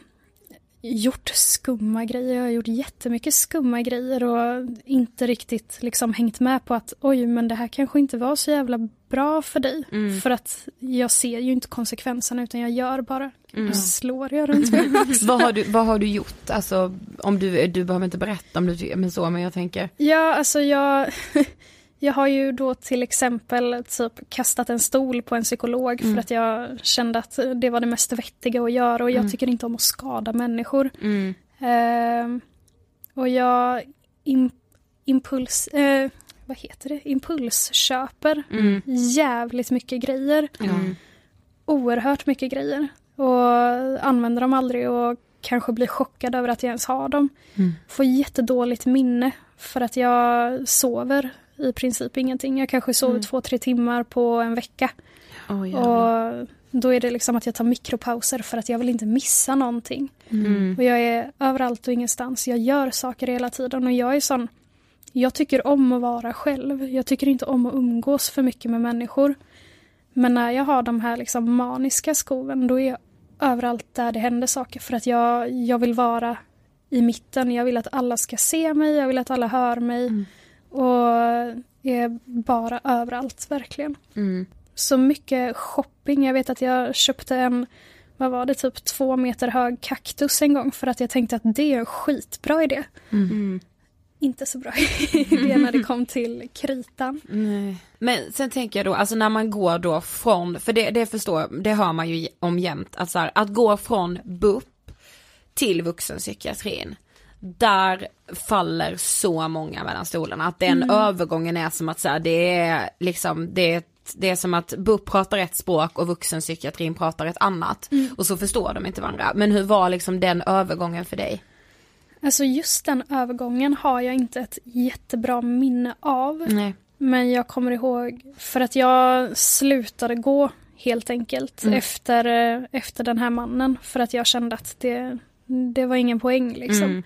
gjort skumma grejer. Jag har gjort jättemycket skumma grejer och inte riktigt liksom hängt med på att oj, men det här kanske inte var så jävla bra för dig. Mm. För att jag ser ju inte konsekvenserna utan jag gör bara. Mm. Jag slår jag runt mig. vad, har du, vad har du gjort? Alltså, om du, du behöver inte berätta om du men så, men jag tänker. Ja, alltså jag, jag har ju då till exempel typ kastat en stol på en psykolog för att jag kände att det var det mest vettiga att göra och jag tycker inte om att skada människor. Mm. Ehm, och jag im, impuls, eh, vad heter det, impulsköper Mm. jävligt mycket grejer. Mm. Oerhört mycket grejer. Och använder dem aldrig och kanske blir chockad över att jag ens har dem. Mm. Får jättedåligt minne för att jag sover i princip ingenting. Jag kanske sover två, tre timmar på en vecka. Jävlar. Och då är det liksom att jag tar mikropauser för att jag vill inte missa någonting. Mm. Och jag är överallt och ingenstans. Jag gör saker hela tiden och jag är sån. Jag tycker om att vara själv. Jag tycker inte om att umgås för mycket med människor. Men när jag har de här liksom maniska skoven då är jag överallt där det händer saker för att jag, jag vill vara i mitten. Jag vill att alla ska se mig, jag vill att alla hör mig. Och är bara överallt verkligen. Mm. Så mycket shopping. Jag vet att jag köpte en, vad var det, typ två meter hög kaktus en gång för att jag tänkte att det är en skitbra idé. Mm. Inte så bra idé när det kom till kritan. Nej. Men sen tänker jag då, alltså när man går då från, för det, det förstår det hör man ju om jämt, att, så här, att gå från BUP till vuxenpsykiatrin. Där faller så många mellan stolarna, att den övergången är som att så här, det är liksom, det är det är som att BUP pratar ett språk och vuxenpsykiatrin pratar ett annat. Och så förstår de inte varandra. Men hur var liksom den övergången för dig? Alltså just den övergången har jag inte ett jättebra minne av. Nej. Men jag kommer ihåg, för att jag slutade gå helt enkelt efter, eh, efter den här mannen. För att jag kände att det, det var ingen poäng liksom.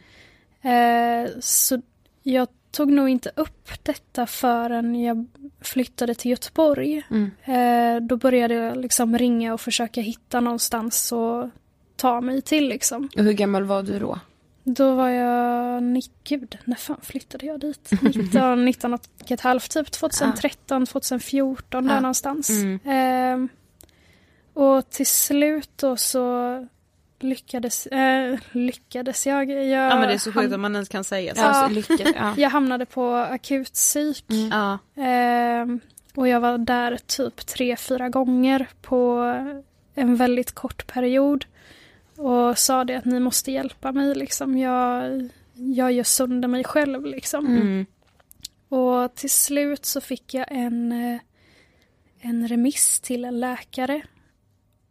Eh, så jag tog nog inte upp detta förrän jag flyttade till Göteborg. Eh, då började jag liksom ringa och försöka hitta någonstans att ta mig till liksom. Och hur gammal var du då? Då var jag, ni- gud, när fan flyttade jag dit? 19, 19 och ett halvt, typ 2013, 2014 där Ja. någonstans. Mm. Ehm, och till slut då så lyckades, eh, lyckades jag. jag Ja men det är så sjukt att man ens kan säga så. Ja. Alltså, lycka, ja. Jag hamnade på akutpsyk. Ja. Ehm, och jag var där typ tre, fyra gånger på en väldigt kort period. Och sa det att ni måste hjälpa mig liksom. Jag, jag gör sönder mig själv liksom. Mm. Och till slut så fick jag en, eh, en remiss till en läkare.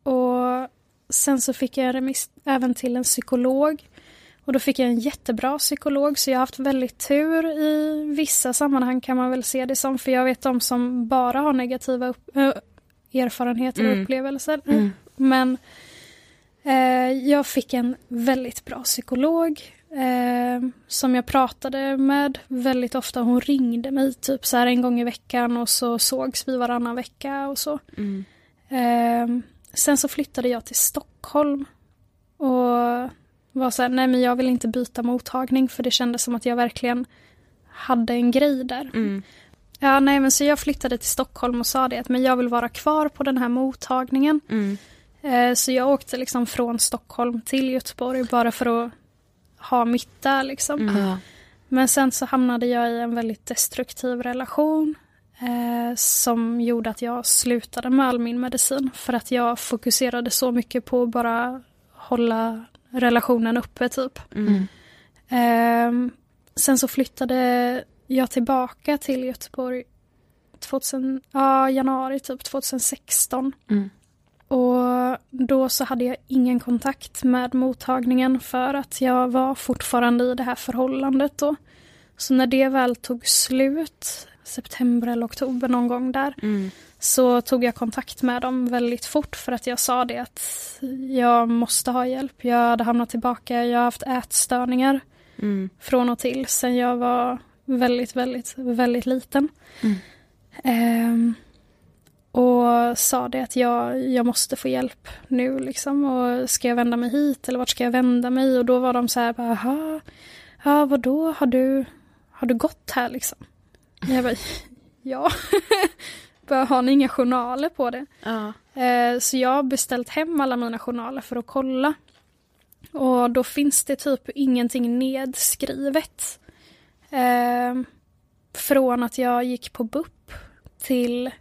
Och sen så fick jag remiss även till en psykolog. Och då fick jag en jättebra psykolog så jag har haft väldigt tur i vissa sammanhang kan man väl se det som. För jag vet de som bara har negativa äh, erfarenheter och Mm. upplevelser. Mm. Men eh, jag fick en väldigt bra psykolog eh, som jag pratade med väldigt ofta. Hon ringde mig typ så här en gång i veckan och så sågs vi varannan vecka och så. Mm. Eh, sen så flyttade jag till Stockholm och var så här, nej men jag vill inte byta mottagning för det kändes som att jag verkligen hade en grej där. Mm. Ja, nej men så jag flyttade till Stockholm och sa det att men jag vill vara kvar på den här mottagningen. Mm. Eh, Så jag åkte liksom från Stockholm till Göteborg bara för att ha mitt där liksom. Mm. Men sen så hamnade jag i en väldigt destruktiv relation. Eh, som gjorde att jag slutade med all min medicin. För att jag fokuserade så mycket på att bara hålla relationen uppe typ. Mm. Ehm, sen så flyttade jag tillbaka till Göteborg 2000, ja, januari typ 2016. Mm. Och då så hade jag ingen kontakt med mottagningen för att jag var fortfarande i det här förhållandet då. Så när det väl tog slut, september eller oktober någon gång där, Mm. så tog jag kontakt med dem väldigt fort för att jag sa det att jag måste ha hjälp. Jag hade hamnat tillbaka, jag har haft ätstörningar Mm. från och till sen jag var väldigt, väldigt, väldigt liten. Mm. Ehm, och sa det att jag, jag måste få hjälp nu liksom. Och ska jag vända mig hit eller vart ska jag vända mig? Och då var de så här, jaha, ja vadå, har du, har du gått här liksom? Jag bara, ja. bara, har ni inga journaler på det? Ja. Eh, Så jag har beställt hem alla mina journaler för att kolla. Och då finns det typ ingenting nedskrivet. Eh, från att jag gick på BUP till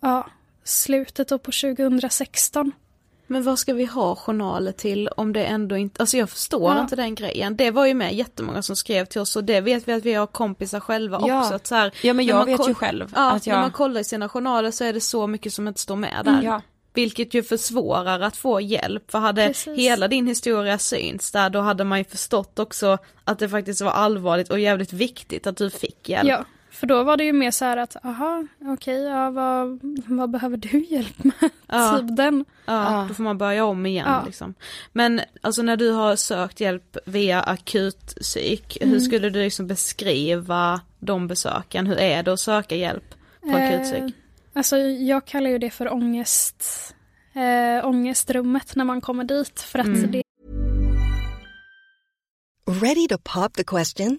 ja, slutet på 2016. Men vad ska vi ha journaler till om det ändå inte, alltså jag förstår Ja. inte den grejen. Det var ju med jättemånga som skrev till oss och det vet vi att vi har kompisar själva Ja. också. Att så här, ja men jag vet ju själv Ja, att när man jag... kollar i sina journaler så är det så mycket som inte står med där. Ja. Vilket ju försvårar att få hjälp, för hade Precis. hela din historia synts där då hade man ju förstått också att det faktiskt var allvarligt och jävligt viktigt att du fick hjälp. Ja, för då var det ju mer så här att, aha, okej, ja, vad, vad behöver du hjälp med? Ja. Typ den. Ja, Ja. då får man börja om igen Ja. liksom. Men alltså när du har sökt hjälp via akutpsyk, Mm. hur skulle du liksom beskriva de besöken? Hur är det att söka hjälp på akutpsyk? Eh, alltså jag kallar ju det för ångest, eh, ångestrummet när man kommer dit. För att Mm. det Ready to pop the question?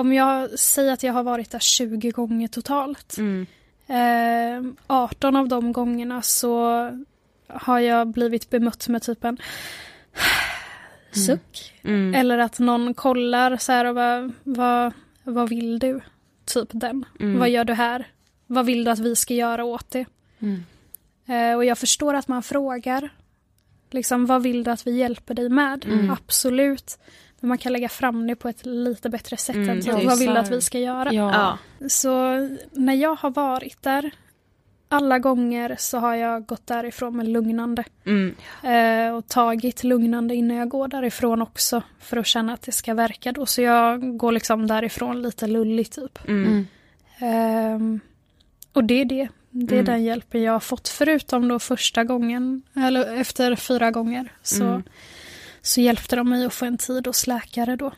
om jag säger att jag har varit där 20 gånger totalt. Mm. Eh, 18 av de gångerna så har jag blivit bemött med typ en suck. Mm. Eller att någon kollar så här och bara, vad, vad vill du? Typ den. Mm. Vad gör du här? Vad vill du att vi ska göra åt det? Mm. Eh, och jag förstår att man frågar. Liksom, vad vill du att vi hjälper dig med? Mm. Absolut. Men man kan lägga fram det på ett lite bättre sätt Mm, än vad vill du så att vi ska göra? Ja. Så när jag har varit där, alla gånger så har jag gått därifrån med lugnande. Mm. Eh, och tagit lugnande innan jag går därifrån också. För att känna att det ska verka då. Så jag går liksom därifrån lite lullig typ. Mm. Ehm, och det är det. Det är Mm. den hjälpen jag har fått. Förutom då första gången, eller efter fyra gånger. Så, Mm. Så hjälpte de mig att få en tid hos läkare då.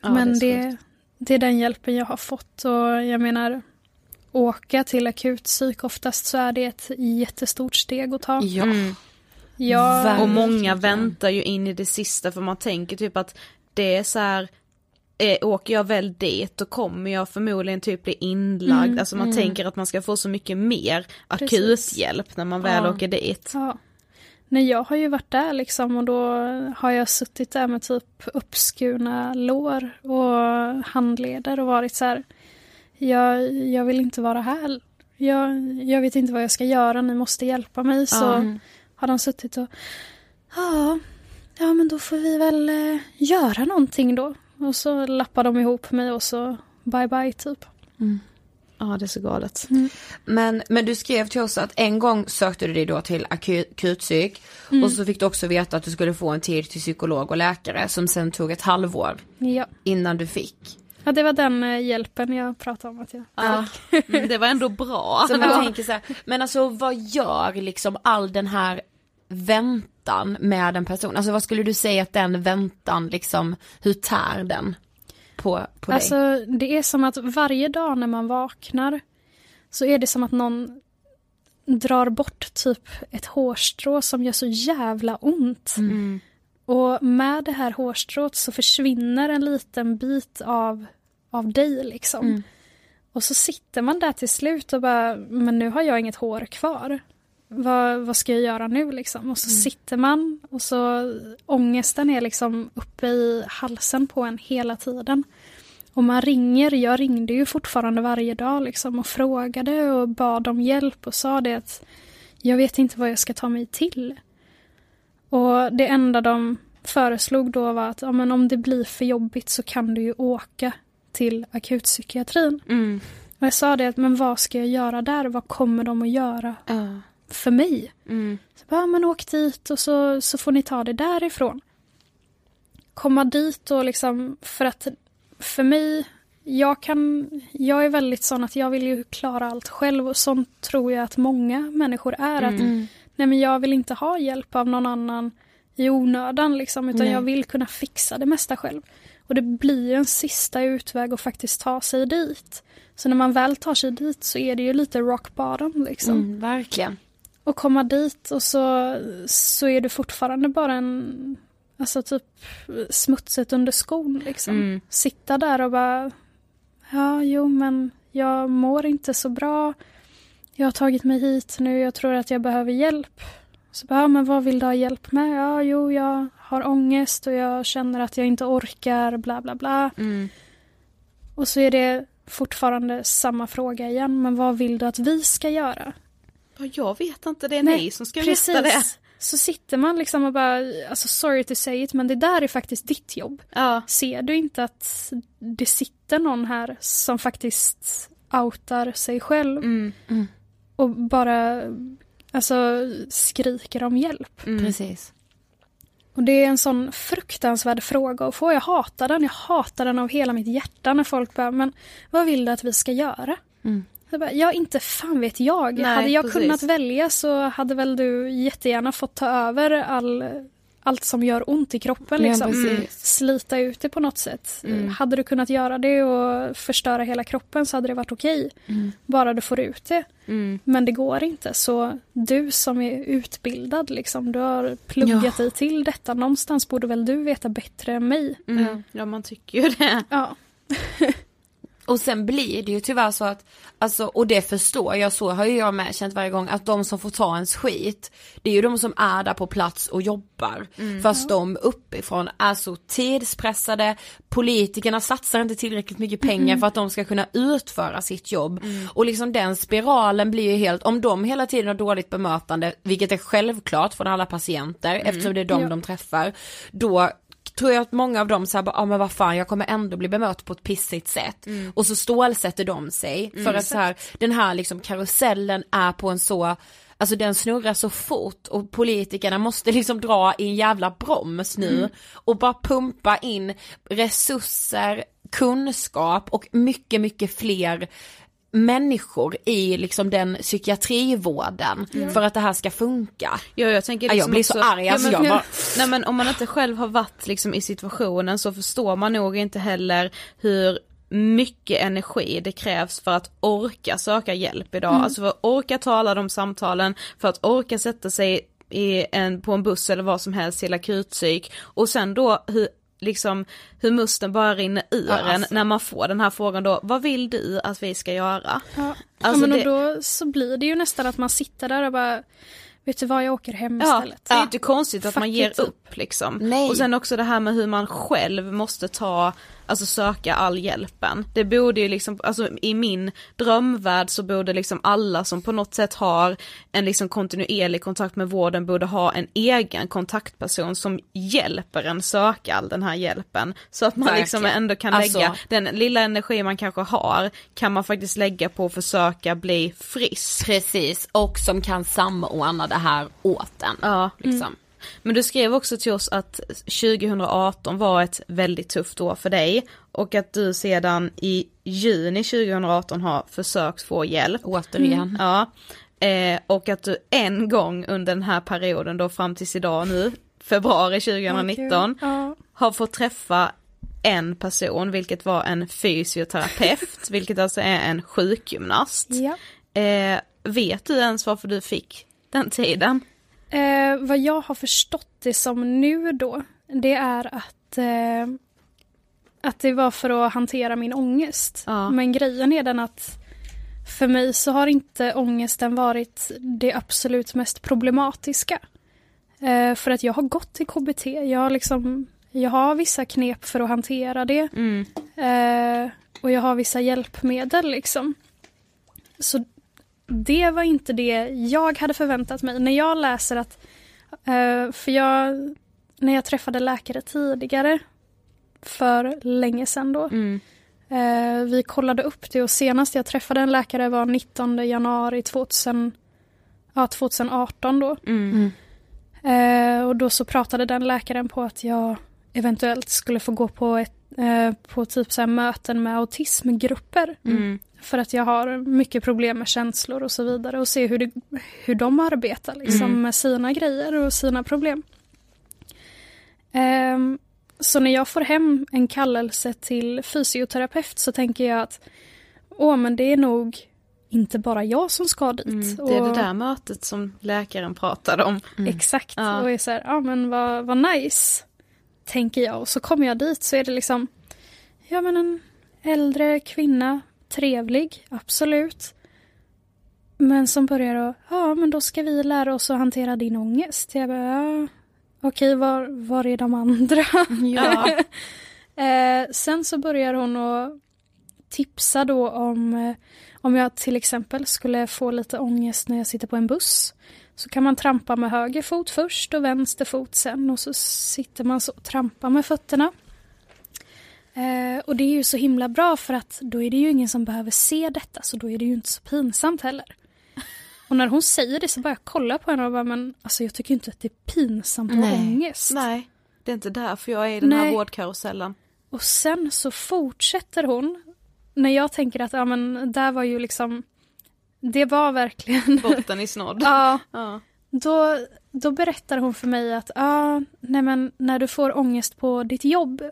Ja, Men det är det, det, är den hjälpen jag har fått. Och jag menar, åka till akutpsyk oftast så är det ett jättestort steg att ta. Ja. Mm. Jag, Och många väntar ju in i det sista för man tänker typ att det är så här eh, åker jag väl dit då kommer jag förmodligen typ bli inlagd. Mm, alltså man mm. tänker att man ska få så mycket mer akuthjälp när man väl Ja. åker dit. Ja. Nej, jag har ju varit där liksom och då har jag suttit där med typ uppskurna lår och handleder och varit så här. Jag, jag vill inte vara här. Jag, jag vet inte vad jag ska göra, ni måste hjälpa mig. Så Ja. har de suttit och ja, ja men då får vi väl eh, göra någonting då. Och så lappar de ihop mig och så bye bye typ. Ja det är så galet. Men, men du skrev till oss att en gång sökte du dig då till aku- akutpsyk Mm. och så fick du också veta att du skulle få en tid till psykolog och läkare som sen tog ett halvår Ja. innan du fick. ja, det var den eh, hjälpen jag pratade om att jag Ja. Mm, det var ändå bra. Så man tänker så här, men alltså vad gör liksom all den här väntan med en person? Alltså vad skulle du säga att den väntan liksom, hur tär den på, på dig? Alltså det är som att varje dag när man vaknar så är det som att någon drar bort typ ett hårstrå som gör så jävla ont. Mm. Och med det här hårstrået så försvinner en liten bit av, av dig liksom. Mm. Och så sitter man där till slut och bara, men nu har jag inget hår kvar. Vad, vad ska jag göra nu liksom? Och så sitter man och så ångesten är liksom uppe i halsen på en hela tiden. Och man ringer, jag ringde ju fortfarande varje dag liksom och frågade och bad om hjälp och sa det att jag vet inte vad jag ska ta mig till. Och det enda de föreslog då var att ja, men om det blir för jobbigt så kan du ju åka till akutpsykiatrin. Mm. Och jag sa det att men vad ska jag göra där? Vad kommer de att göra Ja. För mig? Mm. Så bara, men åk dit och så, så får ni ta det därifrån. Komma dit och liksom, för att för mig, jag kan, jag är väldigt sån att jag vill ju klara allt själv och sånt tror jag att många människor är. Att, Mm. nej men jag vill inte ha hjälp av någon annan i onödan liksom, utan Nej. jag vill kunna fixa det mesta själv. Och det blir ju en sista utväg att faktiskt ta sig dit. Så när man väl tar sig dit så är det ju lite rock bottom liksom. Mm, verkligen. Och komma dit och så, så är det fortfarande bara en, alltså typ smutset under skon liksom. Mm. Sitta där och bara, ja jo men jag mår inte så bra. Jag har tagit mig hit nu, jag tror att jag behöver hjälp. Så bara, ja, men vad vill du ha hjälp med? Ja, jo, jag har ångest och jag känner att jag inte orkar, bla bla bla. Mm. Och så är det fortfarande samma fråga igen, men vad vill du att vi ska göra? Ja, Jag vet inte, det är Nej, ni som ska veta det. Så sitter man liksom och bara, alltså sorry to say it, men det där är faktiskt ditt jobb. Ja. Ser du inte att det sitter någon här som faktiskt outar sig själv Mm. och bara alltså, skriker om hjälp? Mm. Precis. Och det är en sån fruktansvärd fråga att få. Jag hatar den. Jag hatar den av hela mitt hjärta när folk bara, men vad vill du att vi ska göra? Mm. Jag bara, ja, inte fan vet jag. Nej, hade jag precis. kunnat välja så hade väl du jättegärna fått ta över all, allt som gör ont i kroppen. Ja, Liksom. precis. Slita ut det på något sätt. Mm. Hade du kunnat göra det och förstöra hela kroppen så hade det varit okej. Bara du får ut det. Mm. Men det går inte. Så du som är utbildad, liksom, du har pluggat dig till detta. Någonstans borde väl du veta bättre än mig. Mm. Ja man tycker ju det. Ja. Och sen blir det ju tyvärr så att, alltså, och det förstår jag, så har ju jag med känt varje gång, att de som får ta ens skit, det är ju de som är där på plats och jobbar. Fast de uppifrån är så tidspressade, politikerna satsar inte tillräckligt mycket pengar för att de ska kunna utföra sitt jobb. Och liksom den spiralen blir ju helt, om de hela tiden har dåligt bemötande, vilket är självklart från alla patienter, eftersom det är de Ja. de träffar, då tror jag att många av dem säger, ja ah, men vad fan jag kommer ändå bli bemött på ett pissigt sätt. Och så stålsätter de sig för att så här, den här liksom karusellen är på en så Alltså den snurrar så fort och politikerna måste liksom dra i en jävla broms nu och bara pumpa in resurser, kunskap och mycket, mycket fler människor i liksom den psykiatrivården för att det här ska funka. Ja, jag tänker Ja, jag liksom blir så också- arg, alltså, ja, men, jag bara- Nej men om man inte själv har varit liksom i situationen så förstår man nog inte heller hur mycket energi det krävs för att orka söka hjälp idag. Alltså för att orka ta alla de samtalen, för att orka sätta sig i en, på en buss eller vad som helst till akutpsyk och sen då hur liksom hur musten bara rinner ur Ja, en alltså. när man får den här frågan då, vad vill du att vi ska göra? Ja. Alltså ja, men det- och då så blir det ju nästan att man sitter där och bara, vet du vad, jag åker hem Ja, istället. det är inte konstigt att Fuck man ger upp liksom. Nej. Och sen också det här med hur man själv måste ta, alltså söka all hjälpen. Det borde ju liksom, alltså i min drömvärld så borde liksom alla som på något sätt har en liksom kontinuerlig kontakt med vården borde ha en egen kontaktperson som hjälper en söka all den här hjälpen. Så att man liksom Verkligen. ändå kan Alltså- lägga, den lilla energi man kanske har, kan man faktiskt lägga på att försöka bli frisk. Precis, och som kan samordna det här åt en. Ja. Liksom. Men du skrev också till oss att 2018 var ett väldigt tufft år för dig och att du sedan i juni 2018 har försökt få hjälp. Återigen. Ja. Eh, och att du en gång under den här perioden då fram tills idag nu, februari 2019, Ja. har fått träffa en person, vilket var en fysioterapeut, vilket alltså är en sjukgymnast. Ja. Eh, vet du ens varför du fick den tiden? Eh, vad jag har förstått det som nu då, det är att, eh, att det var för att hantera min ångest. Ja. Men grejen är den att för mig så har inte ångesten varit det absolut mest problematiska. Eh, för att jag har gått till KBT, jag har, liksom, jag har vissa knep för att hantera det. Eh, och jag har vissa hjälpmedel liksom. Så det var inte det jag hade förväntat mig. När jag läser att, eh, för jag, när jag träffade läkare tidigare, för länge sedan då, eh, vi kollade upp det och senast jag träffade en läkare var 19 januari 2000, ja, 2018 då. Eh, och då så pratade den läkaren på att jag eventuellt skulle få gå på, ett, på typ så här möten med autismgrupper. För att jag har mycket problem med känslor och så vidare och se hur, det, hur de arbetar liksom, med sina grejer och sina problem. Ehm, så när jag får hem en kallelse till fysioterapeut så tänker jag att åh men det är nog inte bara jag som ska dit. Mm, det är Och- det där mötet som läkaren pratade om. Exakt. Ja. Och är så här, ja men vad, vad nice. Tänker jag. Och så kommer jag dit så är det liksom, ja men en äldre kvinna, trevlig, absolut. Men som börjar att, ja men då ska vi lära oss att hantera din ångest. Jag bara, ja, okej var, var är de andra? Ja. eh, sen så börjar hon att tipsa då om eh, om jag till exempel skulle få lite ångest när jag sitter på en buss så kan man trampa med höger fot först och vänster fot sen och så sitter man så och trampar med fötterna. Eh, och det är ju så himla bra för att då är det ju ingen som behöver se detta så då är det ju inte så pinsamt heller. Och när hon säger det så börjar jag kolla på henne och bara, men alltså jag tycker inte att det är pinsamt Nej. ångest. Nej, det är inte därför jag är i den här Nej. vårdkarusellen. Och sen så fortsätter hon, när jag tänker att, ja men där var ju liksom, det var verkligen, Botten i snodd. ja, Ja. då, då berättar hon för mig att, ja, nej men när du får ångest på ditt jobb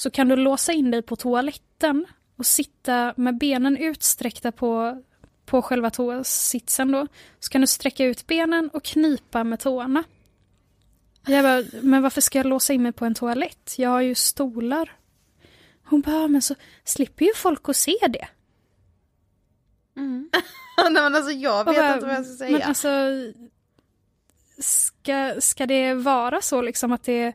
så kan du låsa in dig på toaletten och sitta med benen utsträckta på, på själva toasitsen då. Så kan du sträcka ut benen och knipa med tårna. Jag bara, men varför ska jag låsa in mig på en toalett? Jag har ju stolar. Hon bara, men så slipper ju folk att se det. Nej men alltså jag vet bara, inte vad jag ska säga. Men alltså, ska, ska det vara så liksom att, det,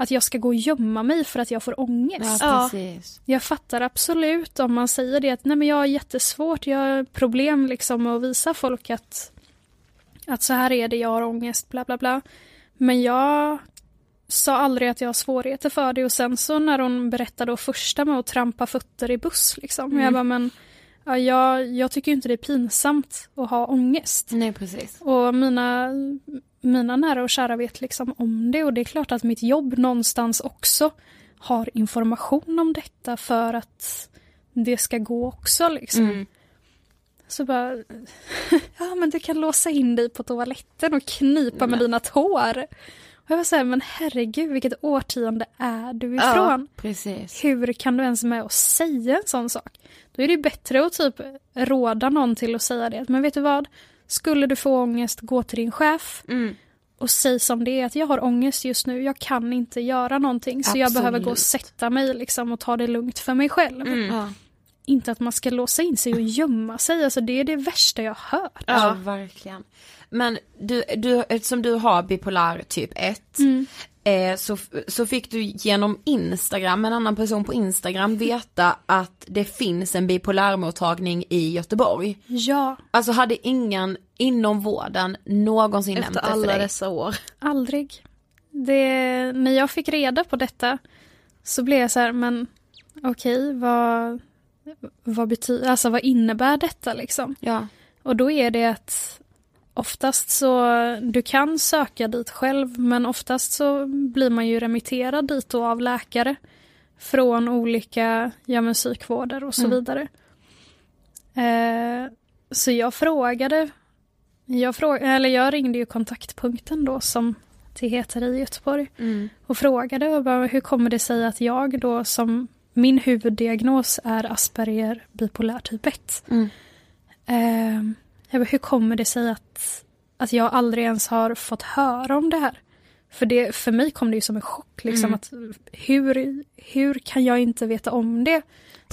att jag ska gå och gömma mig för att jag får ångest? Ja, precis. Jag fattar absolut om man säger det att nej men jag har jättesvårt, jag har problem liksom med att visa folk att, att så här är det, jag har ångest, bla bla bla. Men jag sa aldrig att jag har svårigheter för det och sen så när hon berättade och första med att trampa fötter i buss liksom. Jag bara men ja, jag, jag tycker inte det är pinsamt att ha ångest. Nej, precis. Och mina, mina nära och kära vet liksom om det och det är klart att mitt jobb någonstans också har information om detta för att det ska gå också liksom. Så bara, ja men du kan låsa in dig på toaletten och knipa med dina tår. Och jag var såhär, men herregud vilket årtionde är du ifrån? Precis. Hur kan du ens med att säga en sån sak? Då är det ju bättre att typ råda någon till att säga det. Men vet du vad? Skulle du få ångest, gå till din chef Mm. och säg som det är att jag har ångest just nu, jag kan inte göra någonting så jag behöver gå och sätta mig liksom och ta det lugnt för mig själv. Ja. Inte att man ska låsa in sig och gömma sig, alltså det är det värsta jag har hört. Ja, verkligen. Men du, du, eftersom du har bipolär typ 1 Mm. eh, så, så fick du genom Instagram, en annan person på Instagram veta att det finns en bipolärmottagning i Göteborg. Ja, Alltså hade ingen inom vården någonsin nämnt Efter det för alla dig? dessa år. aldrig. Det, när jag fick reda på detta så blev jag så här, men okej, vad, vad betyder, alltså vad innebär detta liksom? Ja. Och då är det att oftast så, du kan söka dit själv men oftast så blir man ju remitterad dit då av läkare från olika ja, men psykvårder och så vidare. Eh, så jag frågade, jag, fråg, eller jag ringde ju kontaktpunkten då som det heter i Göteborg och frågade och bara, hur kommer det sig att jag då som min huvuddiagnos är Asperger bipolär typ 1. Mm. Eh, jag bara, hur kommer det sig att, att jag aldrig ens har fått höra om det här? För, det, för mig kom det ju som en chock. Liksom, att hur, hur kan jag inte veta om det?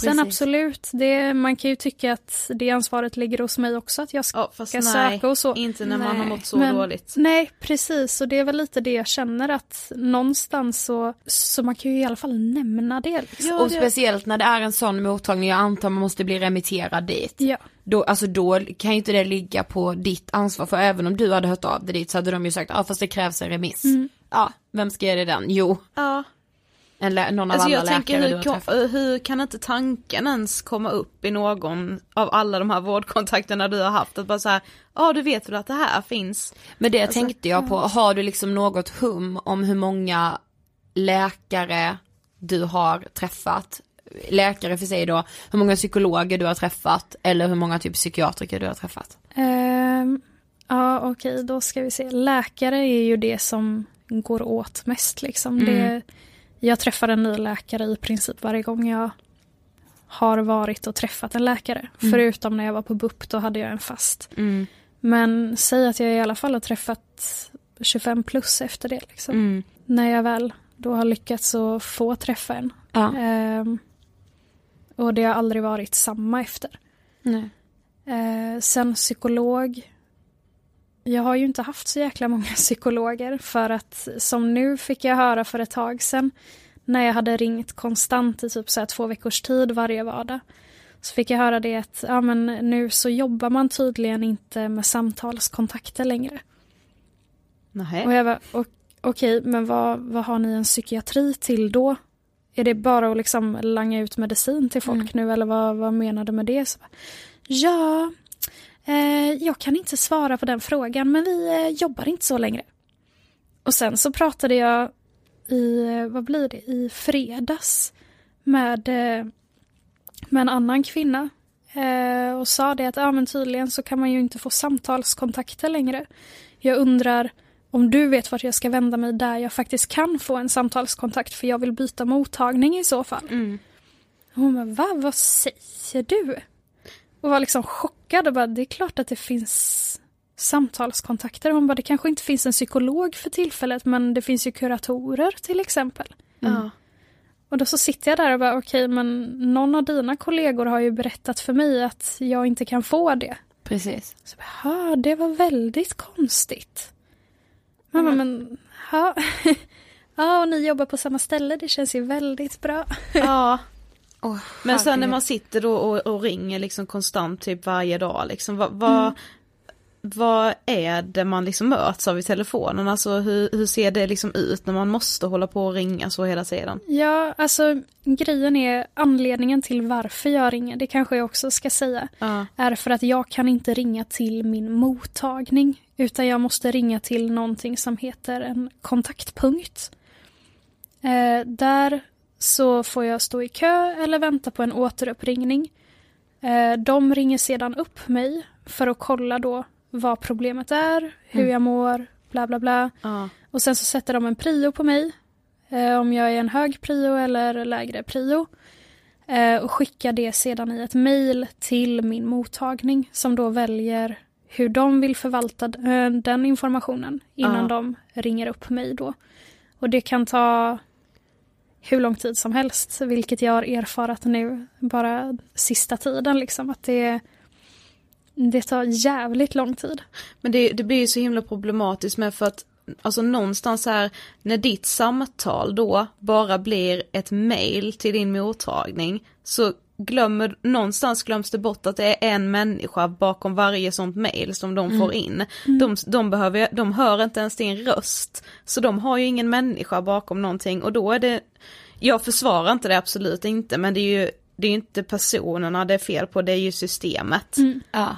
Sen Precis. absolut, det, man kan ju tycka att det ansvaret ligger hos mig också. Att jag ska Ja fast ska nej, söka och så. inte när man har Nej. mått så Men- dåligt. Nej, precis. Och det är väl lite det jag känner att någonstans så, så man kan ju i alla fall nämna det. Liksom. och speciellt när det är en sån mottagning, jag antar man måste bli remitterad dit. Ja, Då, alltså då kan ju inte det ligga på ditt ansvar, för även om du hade hört av dig dit så hade de ju sagt, ja fast det krävs en remiss. Ja, vem ska ge dig den? Jo, Ja. Lä- någon av Alltså alla jag tänker hur, har kom, träffat. hur kan inte tanken ens komma upp i någon av alla de här vårdkontakterna du har haft? Att bara så här, ja du vet väl att det här finns? Men det tänkte jag på, har du liksom något hum om hur många läkare du har träffat? Läkare för sig då, hur många psykologer du har träffat eller hur många typ psykiatriker du har träffat? Ehm, ja okej, då ska vi se. Läkare är ju det som går åt mest. Liksom. Det, jag träffar en ny läkare i princip varje gång jag har varit och träffat en läkare. Förutom när jag var på BUP, då hade jag en fast. Men säg att jag i alla fall har träffat 25 plus efter det. Liksom. När jag väl då har lyckats att få träffa en. Ja. Ehm, och det har aldrig varit samma efter. Nej. Eh, sen psykolog. Jag har ju inte haft så jäkla många psykologer för att som nu fick jag höra för ett tag sedan när jag hade ringt konstant i typ så här två veckors tid varje vardag. Så fick jag höra det att ja, men nu så jobbar man tydligen inte med samtalskontakter längre. Nej. Och jag "O- okej, men vad, vad har ni en psykiatri till då? Är det bara att liksom langa ut medicin till folk nu eller vad, vad menar du med det? Så ja, jag kan inte svara på den frågan men vi eh, jobbar inte så längre. Och sen så pratade jag i, eh, vad blir det, i fredags med, eh, med en annan kvinna. Eh, och sa det att ja, men tydligen så kan man ju inte få samtalskontakter längre. Jag undrar om du vet vart jag ska vända mig där jag faktiskt kan få en samtalskontakt för jag vill byta mottagning i så fall. Mm. Hon bara, va? Vad säger du? Och var liksom chockad och bara, det är klart att det finns samtalskontakter. Hon bara, det kanske inte finns en psykolog för tillfället men det finns ju kuratorer till exempel. Ja. Och då så sitter jag där och bara, okej men någon av dina kollegor har ju berättat för mig att jag inte kan få det. Precis. Så bara, "Ja, det var väldigt konstigt. Mamma, men, ja. ja, och ni jobbar på samma ställe, det känns ju väldigt bra. Ja. Oh, Men sen när man sitter då och, och ringer liksom konstant typ varje dag liksom, vad, vad, Mm. vad är det man liksom möts av i telefonen? Alltså hur, hur ser det liksom ut när man måste hålla på och ringa så hela tiden? Ja, alltså grejen är anledningen till varför jag ringer, det kanske jag också ska säga, Ja. är för att jag kan inte ringa till min mottagning, utan jag måste ringa till någonting som heter en kontaktpunkt. Eh, där så får jag stå i kö eller vänta på en återuppringning. Eh, de ringer sedan upp mig för att kolla då vad problemet är, hur jag mår, bla bla bla. Ja. Och sen så sätter de en prio på mig. Eh, om jag är en hög prio eller lägre prio. Eh, och skickar det sedan i ett mejl till min mottagning som då väljer hur de vill förvalta den informationen innan Ja. de ringer upp mig då. Och det kan ta hur lång tid som helst, vilket jag har erfarat nu bara sista tiden liksom att det, det tar jävligt lång tid. Men det, det blir ju så himla problematiskt med för att Alltså någonstans här när ditt samtal då bara blir ett mail till din mottagning så glömmer, någonstans glöms det bort att det är en människa bakom varje sånt mail som de får in. De, de, behöver, de hör inte ens din röst. Så de har ju ingen människa bakom någonting och då är det, jag försvarar inte det absolut inte men det är ju, det är inte personerna det är fel på, det är ju systemet. Ja.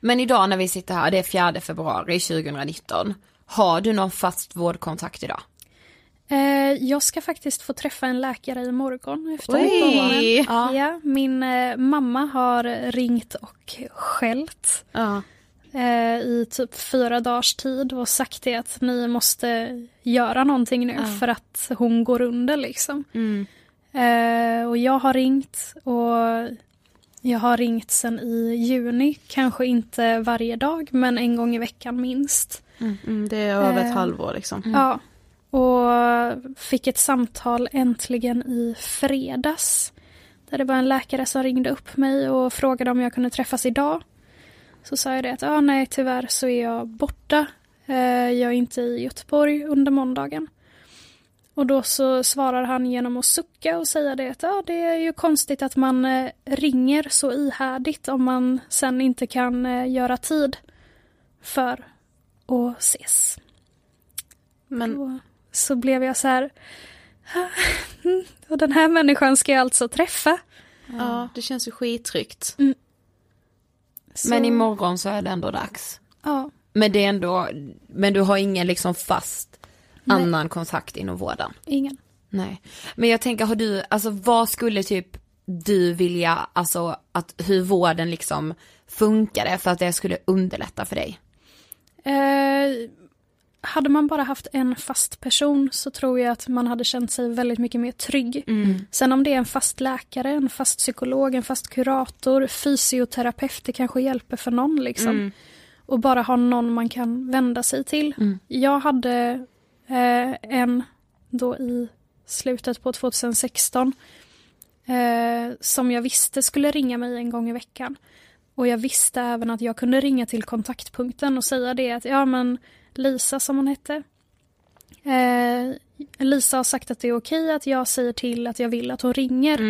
Men idag när vi sitter här, det är 4 februari 2019. Har du någon fast vårdkontakt idag? Eh, jag ska faktiskt få träffa en läkare imorgon efter Oj! Ja. Ja, min eh, mamma har ringt och skällt Ja. eh, i typ fyra dagars tid och sagt det att ni måste göra någonting nu för att hon går under liksom. Mm. Och jag har ringt och jag har ringt sen i juni, kanske inte varje dag men en gång i veckan minst. Mm, det är över ett halvår liksom. Ja. Och fick ett samtal äntligen i fredags. Där det var en läkare som ringde upp mig och frågade om jag kunde träffas idag. Så sa jag det att ah, nej tyvärr så är jag borta. Eh, jag är inte i Göteborg under måndagen. Och då så svarar han genom att sucka och säga det att ah, det är ju konstigt att man eh, ringer så ihärdigt om man sen inte kan eh, göra tid för att ses. Men så blev jag så här... Och den här människan ska jag alltså träffa. ja, det känns ju skittryggt. Så, Men imorgon så är det ändå dags. Ja. Men det är ändå, men du har ingen liksom fast Nej. annan kontakt inom vården? Ingen. Nej. Men jag tänker, har du, alltså vad skulle typ du vilja, alltså att hur vården liksom funkade för att det skulle underlätta för dig? Eh, hade man bara haft en fast person så tror jag att man hade känt sig väldigt mycket mer trygg. Sen om det är en fast läkare, en fast psykolog, en fast kurator, fysioterapeut, det kanske hjälper för någon liksom. Och bara ha någon man kan vända sig till. Jag hade eh, en då i slutet på 2016 eh, som jag visste skulle ringa mig en gång i veckan. Och jag visste även att jag kunde ringa till kontaktpunkten och säga det att ja men Lisa som hon hette. Eh, Lisa har sagt att det är okej att jag säger till att jag vill att hon ringer.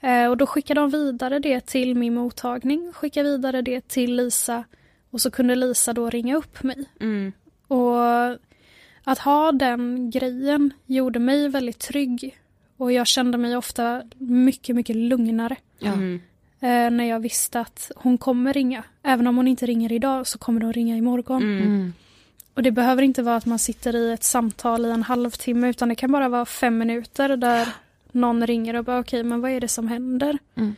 Eh, och då skickade de vidare det till min mottagning, skickade vidare det till Lisa och så kunde Lisa då ringa upp mig. Och att ha den grejen gjorde mig väldigt trygg och jag kände mig ofta mycket, mycket lugnare. Ja. Eh, när jag visste att hon kommer ringa. Även om hon inte ringer idag så kommer hon ringa imorgon. Mm. Och det behöver inte vara att man sitter i ett samtal i en halvtimme utan det kan bara vara fem minuter där någon ringer och bara okej men vad är det som händer? Mm.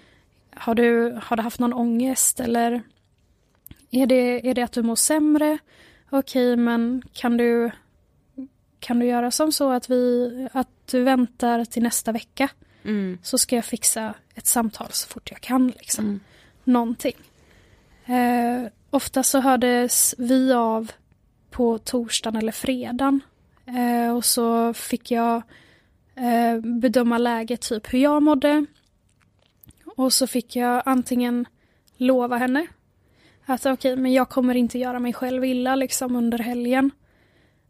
Har, du, har du haft någon ångest eller är det, är det att du mår sämre? Okej men kan du kan du göra som så att, vi, att du väntar till nästa vecka? Mm. Så ska jag fixa ett samtal så fort jag kan. Liksom. Mm. Någonting. Eh, ofta så hördes vi av på torsdagen eller fredagen. Eh, och så fick jag eh, bedöma läget, typ hur jag mådde. Och så fick jag antingen lova henne att okej, men jag kommer inte göra mig själv illa liksom under helgen.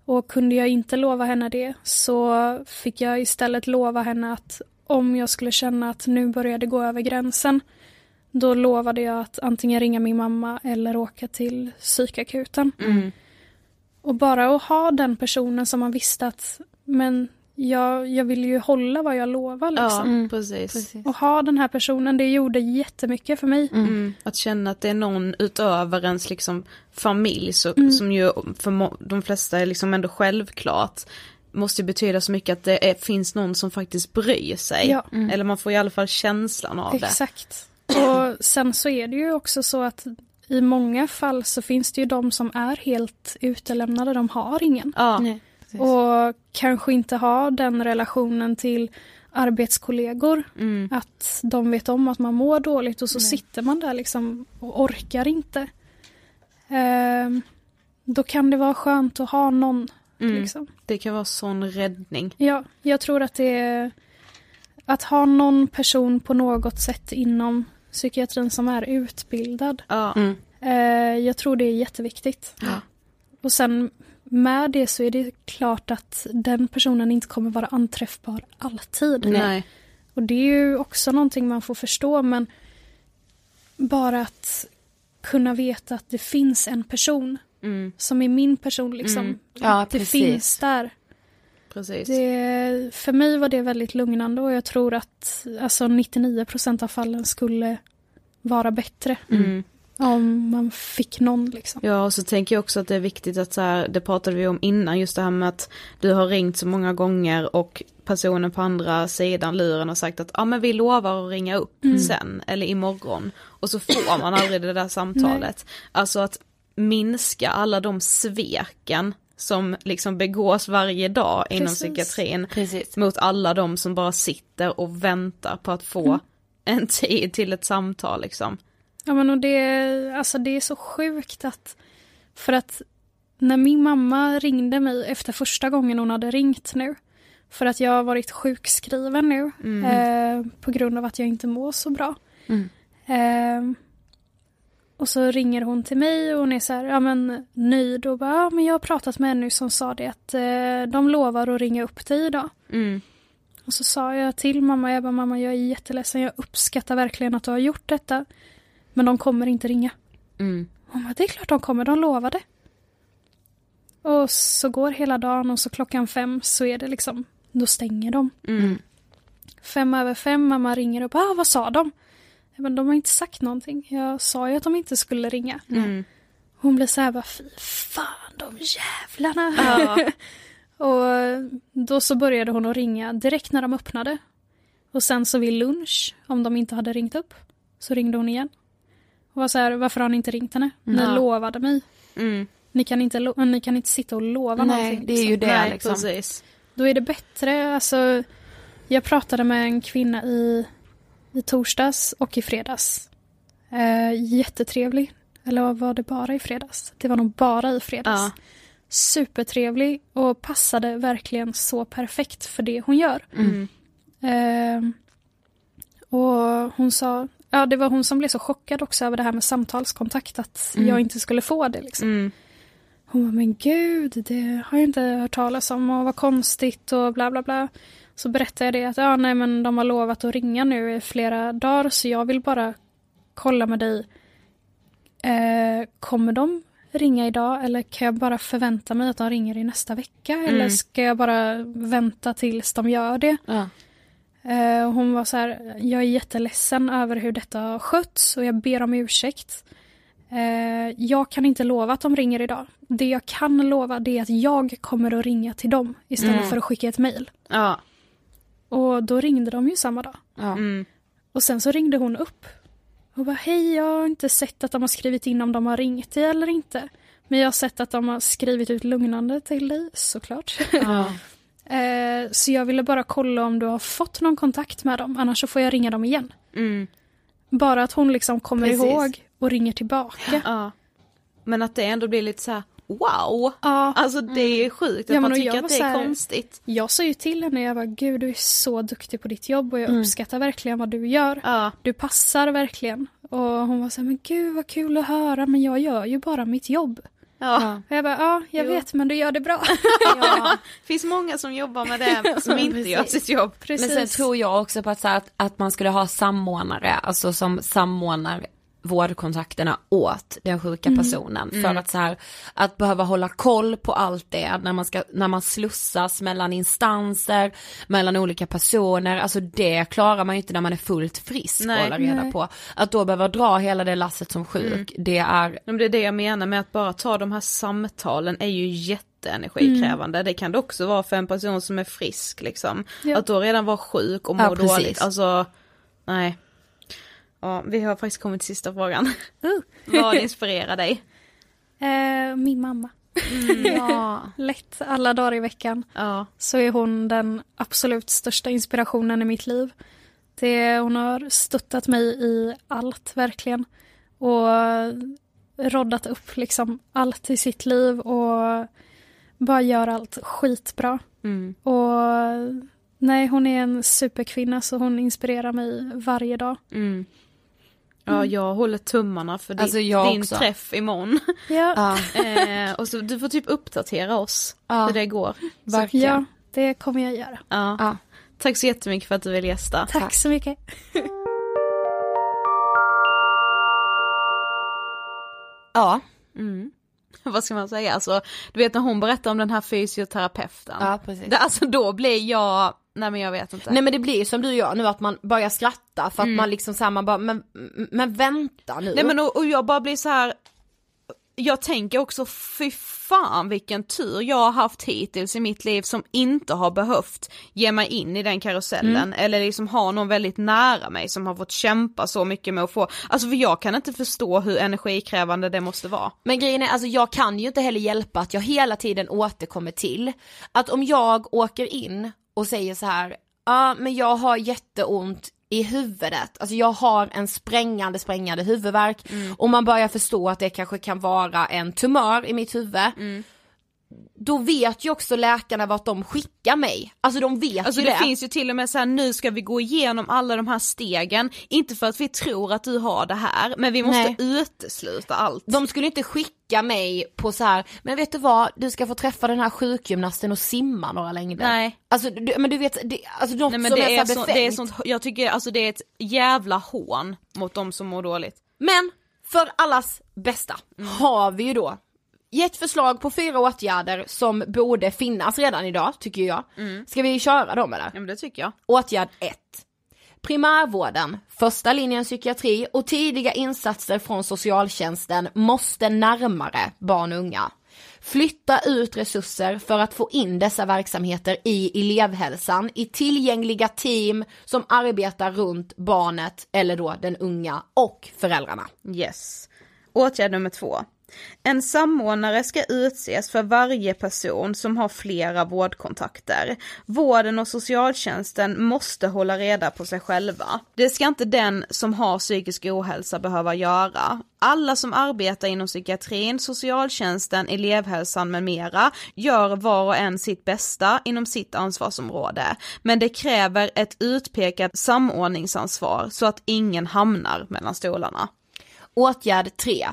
Och kunde jag inte lova henne det så fick jag istället lova henne att om jag skulle känna att nu började gå över gränsen då lovade jag att antingen ringa min mamma eller åka till psykakuten. Mm. Och bara att ha den personen som man visste att men jag, jag vill ju hålla vad jag lovar Ja, liksom. precis. Och ha den här personen, det gjorde jättemycket för mig. Mm. Att känna att det är någon utöver ens liksom familj så, Mm. som ju för de flesta är liksom ändå självklart måste ju betyda så mycket att det är, finns någon som faktiskt bryr sig. Ja. Eller man får i alla fall känslan av det. Exakt. Och sen så är det ju också så att i många fall så finns det ju de som är helt utelämnade, de har ingen. Ja, Och kanske inte har den relationen till arbetskollegor. mm. Att de vet om att man mår dåligt och så sitter man där liksom och orkar inte. Ehm, då kan det vara skönt att ha någon. Mm. Liksom. det kan vara sån räddning. Ja, jag tror att det är att ha någon person på något sätt inom psykiatrin som är utbildad. Ja, Eh, jag tror det är jätteviktigt. Ja. Och sen med det så är det klart att den personen inte kommer vara anträffbar alltid. nej. Och det är ju också någonting man får förstå men bara att kunna veta att det finns en person Mm. som är min person liksom. Mm. Ja, det precis. finns där. Precis. Det, för mig var det väldigt lugnande och jag tror att alltså 99% av fallen skulle vara bättre Mm. om man fick någon liksom. Ja, och så tänker jag också att det är viktigt att så här, det pratade vi om innan, just det här med att du har ringt så många gånger och personen på andra sidan luren har sagt att ja men vi lovar att ringa upp sen eller imorgon och så får man aldrig det där samtalet. Alltså att minska alla de sveken som liksom begås varje dag inom Precis. psykiatrin Precis. mot alla de som bara sitter och väntar på att få en tid till ett samtal liksom. Ja men och det, alltså det är så sjukt att för att när min mamma ringde mig efter första gången hon hade ringt nu för att jag har varit sjukskriven nu eh, på grund av att jag inte mår så bra. Eh, och så ringer hon till mig och hon är så här, ja men nöjd och bara, ja men jag har pratat med en nu som sa det att eh, de lovar att ringa upp dig idag. Mm. Och så sa jag till mamma, jag bara mamma jag är jätteledsen, jag uppskattar verkligen att du har gjort detta. Men de kommer inte ringa. Mm. Hon bara, det är klart de kommer, de lovade. Och så går hela dagen och så klockan fem så är det liksom, då stänger de. Mm. Fem över fem, mamma ringer och bara, ah, vad sa de? Bara, de har inte sagt någonting. Jag sa ju att de inte skulle ringa. Mm. Hon blir så här bara, fy fan de jävlarna. och då så började hon att ringa direkt när de öppnade. Och sen så vid lunch, om de inte hade ringt upp, så ringde hon igen. Och var så här, varför har ni inte ringt henne? Ni Ja. lovade mig. Mm. Ni kan, inte lo- ni kan inte sitta och lova Nej, någonting. det är ju liksom. det Nej, liksom. precis. Då är det bättre, alltså jag pratade med en kvinna i, i torsdags och i fredags. Eh, jättetrevlig. Eller var det bara i fredags? Det var nog bara i fredags. Ja. Supertrevlig och passade verkligen så perfekt för det hon gör. Mm. Eh, och hon sa, ja det var hon som blev så chockad också över det här med samtalskontakt, att Mm. jag inte skulle få det liksom. Mm. Hon bara, men gud, det har jag inte hört talas om och vad konstigt och bla bla bla. Så berättade jag det att ja, nej, men de har lovat att ringa nu i flera dagar så jag vill bara kolla med dig. Eh, kommer de ringa idag eller kan jag bara förvänta mig att de ringer i nästa vecka? Eller ska jag bara vänta tills de gör det? Ja. Eh, hon var så här, jag är jätteledsen över hur detta har skötts och jag ber om ursäkt. Eh, jag kan inte lova att de ringer idag. Det jag kan lova det är att jag kommer att ringa till dem istället Mm. för att skicka ett mejl. Ja. Och då ringde de ju samma dag. Ja. Mm. Och sen så ringde hon upp. Och bara, hej jag har inte sett att de har skrivit in om de har ringt dig eller inte. Men jag har sett att de har skrivit ut lugnande till dig, såklart. Ja. Eh, så jag ville bara kolla om du har fått någon kontakt med dem, annars så får jag ringa dem igen. Mm. Bara att hon liksom kommer Precis. ihåg och ringer tillbaka. ja. Men att det ändå blir lite så här: wow! Ja, Alltså det är sjukt att Ja, man och tycker jag att var det är så här- konstigt. jag sa ju till henne, jag var gud du är så duktig på ditt jobb och jag Mm. uppskattar verkligen vad du gör. Ja. Du passar verkligen. Och hon var så här, men gud vad kul att höra men jag gör ju bara mitt jobb. Ja. Och jag bara, ja jag Jo. vet men du gör det bra. ja. finns många som jobbar med det som inte gör Precis. sitt jobb. Men sen tror jag också på att, så här, att, att man skulle ha samordnare, alltså som samordnar vårdkontakterna åt den sjuka personen. För att så här, att behöva hålla koll på allt det när man ska, när man slussas mellan instanser, mellan olika personer, alltså det klarar man ju inte när man är fullt frisk Nej. och hålla reda Nej. på. Att då behöva dra hela det lasset som sjuk, det är, Men det är det jag menar med att bara ta de här samtalen är ju jätteenergikrävande. Det kan det också vara för en person som är frisk liksom. Ja. Att då redan vara sjuk och må Ja, dåligt. Alltså, nej. Ja, vi har faktiskt kommit till sista frågan. Uh. Vad inspirerar dig? Eh, min mamma. Ja. Lätt alla dagar i veckan. Ja. så är hon den absolut största inspirationen i mitt liv. Det, hon har stöttat mig i allt verkligen. Och roddat upp liksom allt i sitt liv och bara gör allt skitbra. Mm. Och nej, hon är en superkvinna så hon inspirerar mig varje dag. Mm. Ja, jag håller tummarna för din, Alltså, jag din också. träff imorgon. Ja, ja, eh, och så du får typ uppdatera oss Ja. hur det går. verkligen. ja det kommer jag göra. Ja. Ja. Tack så jättemycket för att du vill gästa. Tack så mycket. Ja, Mm. Vad ska man säga, alltså du vet när hon berättar om den här fysioterapeuten. ja precis. Det, alltså då blir jag, nej men jag vet inte. Nej men det blir som du gör nu att man börjar skratta för att man liksom såhär man bara men, men vänta nu. Nej men och, och jag bara blir så här. jag tänker också fy fan vilken tur jag har haft hittills i mitt liv som inte har behövt ge mig in i den karusellen eller liksom ha någon väldigt nära mig som har fått kämpa så mycket med att få, alltså för jag kan inte förstå hur energikrävande det måste vara. Men grejen är, alltså jag kan ju inte heller hjälpa att jag hela tiden återkommer till att om jag åker in och säger så här, ja men jag har jätteont i huvudet, alltså jag har en sprängande sprängande huvudvärk och man börjar förstå att det kanske kan vara en tumör i mitt huvud. Då vet ju också läkarna vart de skickar mig, alltså de vet Alltså ju det det. finns ju till och med så här, nu ska vi gå igenom alla de här stegen, inte för att vi tror att du har det här, men vi måste Nej. utesluta allt. De skulle inte skicka mig på så här, men vet du vad, du ska få träffa den här sjukgymnasten och simma några längder. Nej. Alltså du, men du vet, det, alltså något Nej men som det är, är, så här det är befängt. sånt, jag tycker alltså det är ett jävla hån mot de som mår dåligt. Men för allas bästa har vi ju då gett förslag på fyra åtgärder som borde finnas redan idag, tycker jag. Ska vi köra dem eller? Ja men det tycker jag. Åtgärd 1. Primärvården, första linjen psykiatri och tidiga insatser från socialtjänsten måste närmare barn och unga. Flytta ut resurser för att få in dessa verksamheter i elevhälsan, i tillgängliga team som arbetar runt barnet eller då den unga och föräldrarna. Yes. Åtgärd nummer två. En samordnare ska utses för varje person som har flera vårdkontakter. Vården och socialtjänsten måste hålla reda på sig själva. Det ska inte den som har psykisk ohälsa behöva göra. Alla som arbetar inom psykiatrin, socialtjänsten, elevhälsan med mera gör var och en sitt bästa inom sitt ansvarsområde. Men det kräver ett utpekat samordningsansvar så att ingen hamnar mellan stolarna. Åtgärd 3.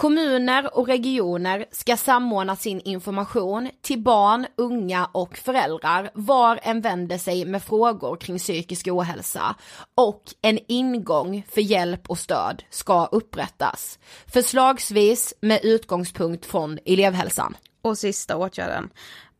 Kommuner och regioner ska samordna sin information till barn, unga och föräldrar var en vänder sig med frågor kring psykisk ohälsa och en ingång för hjälp och stöd ska upprättas. Förslagsvis med utgångspunkt från elevhälsan. Och sista åtgärden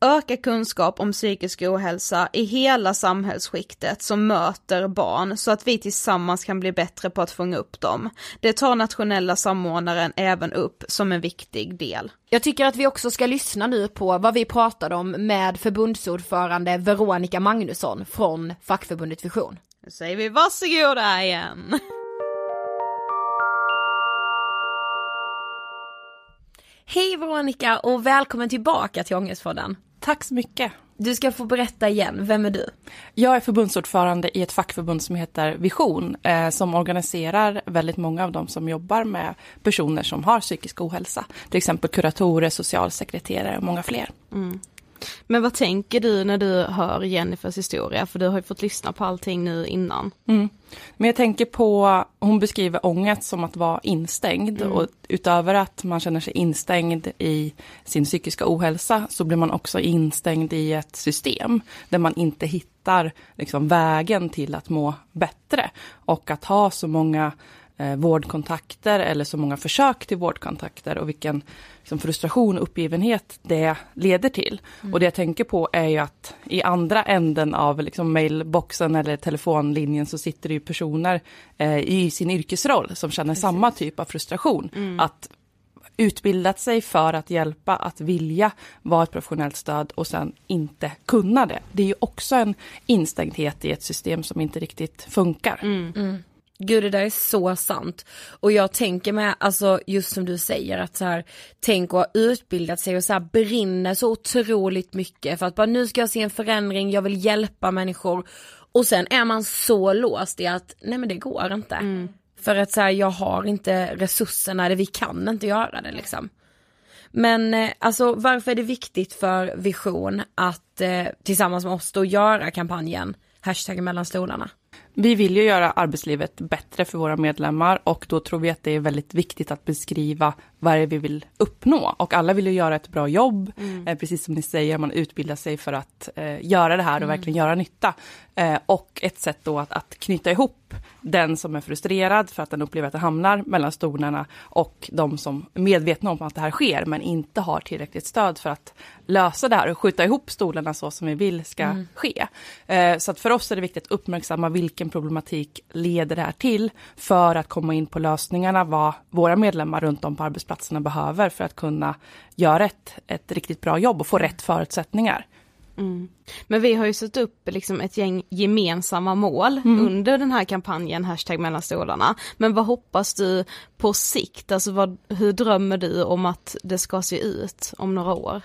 öka kunskap om psykisk ohälsa i hela samhällsskiktet som möter barn så att vi tillsammans kan bli bättre på att fånga upp dem. Det tar nationella samordnaren även upp som en viktig del. Jag tycker att vi också ska lyssna nu på vad vi pratade om med förbundsordförande Veronica Magnusson från fackförbundet Vision. Nu säger vi varsågoda igen. Hej Veronica och välkommen tillbaka till Ångestpodden. Tack så mycket. Du ska få berätta igen, vem är du? Jag är förbundsordförande i ett fackförbund som heter Vision, eh, som organiserar väldigt många av dem som jobbar med personer som har psykisk ohälsa. Till exempel kuratorer, socialsekreterare och många fler. Mm. Men vad tänker du när du hör Jennifers historia? För du har ju fått lyssna på allting nu innan. Mm. Men jag tänker på, hon beskriver ångest som att vara instängd mm. och utöver att man känner sig instängd i sin psykiska ohälsa så blir man också instängd i ett system där man inte hittar liksom, vägen till att må bättre och att ha så många vårdkontakter eller så många försök till vårdkontakter och vilken liksom, frustration och uppgivenhet det leder till. Mm. Och det jag tänker på är ju att i andra änden av liksom, mailboxen eller telefonlinjen så sitter det ju personer eh, i sin yrkesroll som känner Precis. samma typ av frustration. Mm. Att utbildat sig för att hjälpa, att vilja vara ett professionellt stöd och sen inte kunna det. Det är ju också en instängdhet i ett system som inte riktigt funkar. Mm. Gud det där är så sant. Och jag tänker med, alltså just som du säger att så här, tänk att ha utbildat sig och så här brinner så otroligt mycket för att bara nu ska jag se en förändring, jag vill hjälpa människor. Och sen är man så låst i att nej men det går inte. Mm. För att så här, jag har inte resurserna, eller vi kan inte göra det liksom. Men eh, alltså varför är det viktigt för Vision att eh, tillsammans med oss då göra kampanjen hashtag mellan stolarna? Vi vill ju göra arbetslivet bättre för våra medlemmar och då tror vi att det är väldigt viktigt att beskriva vad det är vi vill uppnå. Och alla vill ju göra ett bra jobb, mm. eh, precis som ni säger, man utbildar sig för att eh, göra det här och mm. verkligen göra nytta. Eh, och ett sätt då att, att knyta ihop den som är frustrerad för att den upplever att den hamnar mellan stolarna och de som är medvetna om att det här sker men inte har tillräckligt stöd för att lösa det här och skjuta ihop stolarna så som vi vill ska mm. ske. Eh, så att för oss är det viktigt att uppmärksamma vilken problematik leder det här till för att komma in på lösningarna vad våra medlemmar runt om på arbetsplatserna behöver för att kunna göra ett, ett riktigt bra jobb och få rätt förutsättningar. Mm. Men vi har ju satt upp liksom ett gäng gemensamma mål mm. under den här kampanjen hashtag mellan stolarna. Men vad hoppas du på sikt, alltså vad, hur drömmer du om att det ska se ut om några år?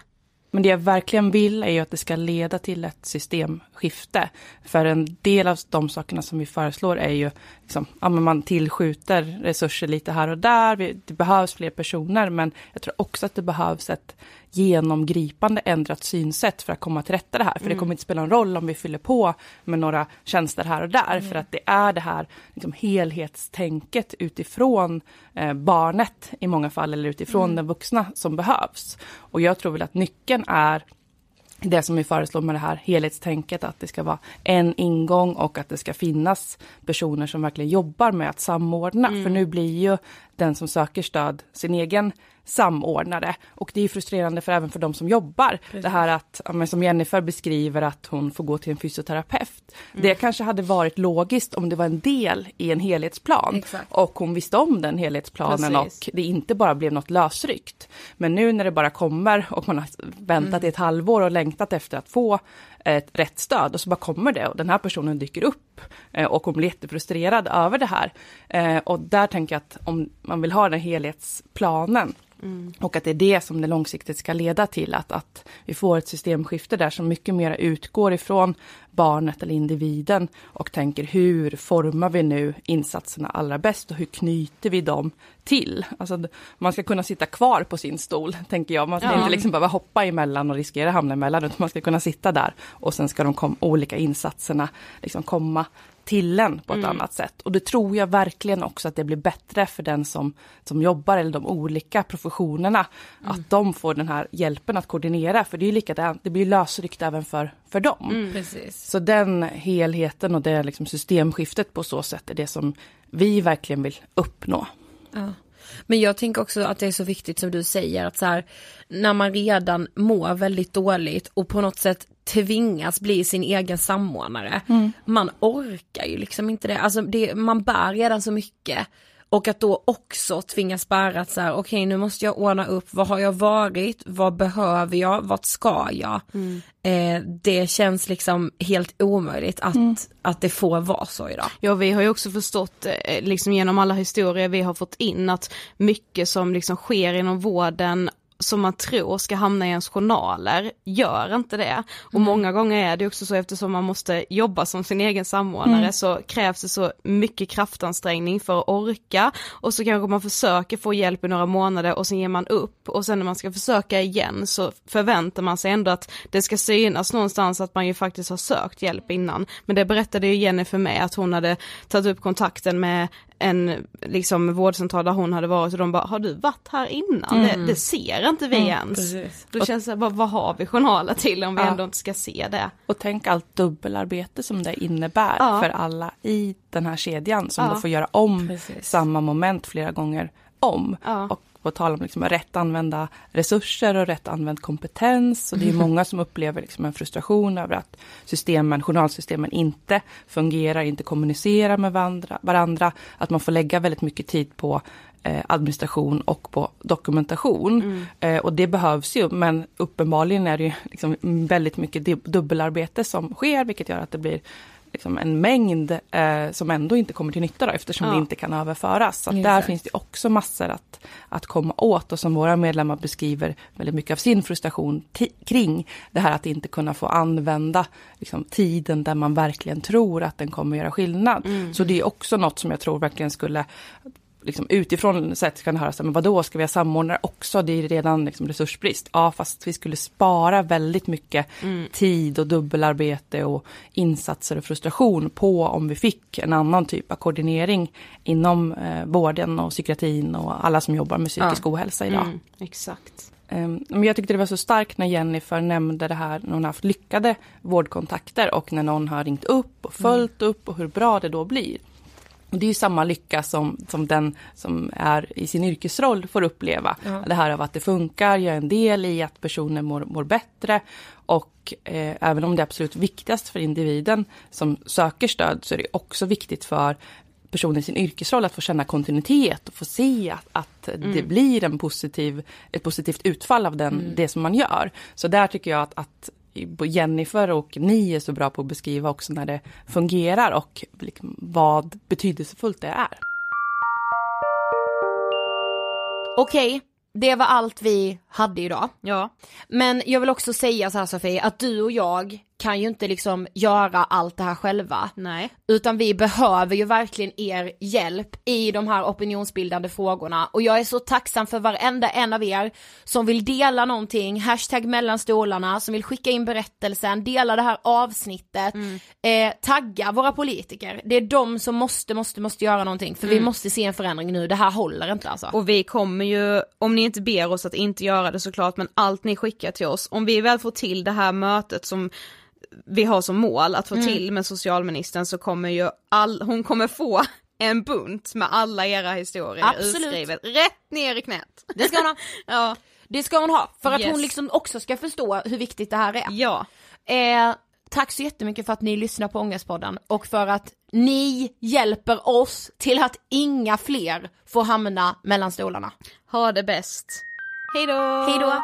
Men det jag verkligen vill är ju att det ska leda till ett systemskifte. För en del av de sakerna som vi föreslår är ju, liksom, ja, man tillskjuter resurser lite här och där, det behövs fler personer, men jag tror också att det behövs ett genomgripande ändrat synsätt för att komma till rätta det här. För mm. det kommer inte spela någon roll om vi fyller på med några tjänster här och där, mm. för att det är det här liksom, helhetstänket utifrån eh, barnet i många fall, eller utifrån mm. den vuxna som behövs. Och jag tror väl att nyckeln är det som vi föreslår med det här helhetstänket, att det ska vara en ingång och att det ska finnas personer som verkligen jobbar med att samordna. Mm. För nu blir ju den som söker stöd sin egen samordnare. Och det är frustrerande för även för de som jobbar. Precis. Det här att, som Jennifer beskriver, att hon får gå till en fysioterapeut. Mm. Det kanske hade varit logiskt om det var en del i en helhetsplan. Exakt. Och hon visste om den helhetsplanen Precis. och det inte bara blev något lösryckt. Men nu när det bara kommer och man har väntat mm. i ett halvår och längtat efter att få ett rätt stöd och så bara kommer det och den här personen dyker upp eh, och hon blir jättefrustrerad över det här. Eh, och där tänker jag att om man vill ha den helhetsplanen Mm. Och att det är det som det långsiktigt ska leda till, att, att vi får ett systemskifte där som mycket mer utgår ifrån barnet eller individen och tänker hur formar vi nu insatserna allra bäst och hur knyter vi dem till? Alltså, man ska kunna sitta kvar på sin stol, tänker jag. Man ska ja. inte liksom behöva hoppa emellan och riskera att hamna emellan, utan man ska kunna sitta där och sen ska de kom, olika insatserna liksom komma till en på ett mm. annat sätt. Och det tror jag verkligen också att det blir bättre för den som, som jobbar eller de olika professionerna. Mm. Att de får den här hjälpen att koordinera, för det är ju likadant, det blir lösryckt även för, för dem. Mm. Så den helheten och det liksom systemskiftet på så sätt är det som vi verkligen vill uppnå. Ja. Men jag tänker också att det är så viktigt som du säger att så här, när man redan mår väldigt dåligt och på något sätt tvingas bli sin egen samordnare. Mm. Man orkar ju liksom inte det, alltså det, man bär redan så mycket. Och att då också tvingas bära att så här, okej okay, nu måste jag ordna upp, vad har jag varit, vad behöver jag, vart ska jag? Mm. Eh, det känns liksom helt omöjligt att, Mm. att det får vara så idag. Ja vi har ju också förstått eh, liksom genom alla historier vi har fått in att mycket som liksom sker inom vården som man tror ska hamna i ens journaler, gör inte det. Och många gånger är det också så eftersom man måste jobba som sin egen samordnare Mm. så krävs det så mycket kraftansträngning för att orka och så kanske man försöker få hjälp i några månader och sen ger man upp och sen när man ska försöka igen så förväntar man sig ändå att det ska synas någonstans att man ju faktiskt har sökt hjälp innan. Men det berättade ju Jenny för mig att hon hade tagit upp kontakten med en liksom vårdcentral där hon hade varit och de bara, har du varit här innan? Mm. Det, det ser inte vi Mm, ens. precis. Då Och- känns det, vad, vad har vi journaler till om vi Ja. ändå inte ska se det? Och tänk allt dubbelarbete som det innebär Ja. för alla i den här kedjan som Ja. då får göra om Precis. samma moment flera gånger om. Ja. Och på tal om liksom rätt använda resurser och rätt använd kompetens. Och det är många som upplever liksom en frustration över att systemen, journalsystemen inte fungerar, inte kommunicerar med varandra. varandra att man får lägga väldigt mycket tid på eh, administration och på dokumentation. Eh, och det behövs ju, men uppenbarligen är det ju liksom väldigt mycket dub- dubbelarbete som sker, vilket gör att det blir liksom en mängd eh, som ändå inte kommer till nytta då, eftersom Ja. det inte kan överföras. Så där finns det också massor att, att komma åt och som våra medlemmar beskriver väldigt mycket av sin frustration ti- kring det här att inte kunna få använda liksom, tiden där man verkligen tror att den kommer göra skillnad. Så det är också något som jag tror verkligen skulle liksom utifrån sett kan det höras, men vadå, ska vi ha samordnare också? Det är redan liksom resursbrist. Ja, fast vi skulle spara väldigt mycket tid och dubbelarbete och insatser och frustration på om vi fick en annan typ av koordinering inom eh, vården och psykiatrin och alla som jobbar med psykisk ohälsa idag. Mm, exakt. Ehm, Men jag tyckte det var så starkt när Jennifer nämnde det här när hon har haft lyckade vårdkontakter och när någon har ringt upp och följt upp och hur bra det då blir. Och det är ju samma lycka som, som den som är i sin yrkesroll får uppleva. Det här av att det funkar, jag är en del i att personen mår, mår bättre. Och eh, även om det är absolut viktigast för individen som söker stöd så är det också viktigt för personen i sin yrkesroll att få känna kontinuitet och få se att, att det blir en positiv, ett positivt utfall av den, det som man gör. Så där tycker jag att, att Jennifer och ni är så bra på att beskriva också när det fungerar och liksom vad betydelsefullt det är. Okej, det var allt vi hade idag. Ja. Men jag vill också säga så här Sofie, att du och jag kan ju inte liksom göra allt det här själva. Nej. Utan vi behöver ju verkligen er hjälp i de här opinionsbildande frågorna och jag är så tacksam för varenda en av er som vill dela någonting, hashtag mellan stolarna, som vill skicka in berättelsen, dela det här avsnittet, eh, tagga våra politiker. Det är de som måste, måste, måste göra någonting för vi måste se en förändring nu, det här håller inte alltså. Och vi kommer ju, om ni inte ber oss att inte göra det såklart, men allt ni skickar till oss, om vi väl får till det här mötet som vi har som mål att få till med socialministern så kommer ju all, hon kommer få en bunt med alla era historier Absolut. utskrivet rätt ner i knät. Det ska hon ha. Ja. Det ska hon ha, för att Yes. hon liksom också ska förstå hur viktigt det här är. Ja. Eh, tack så jättemycket för att ni lyssnar på Ångestpodden och för att ni hjälper oss till att inga fler får hamna mellan stolarna. Ha det bäst. Hej då! Hej då!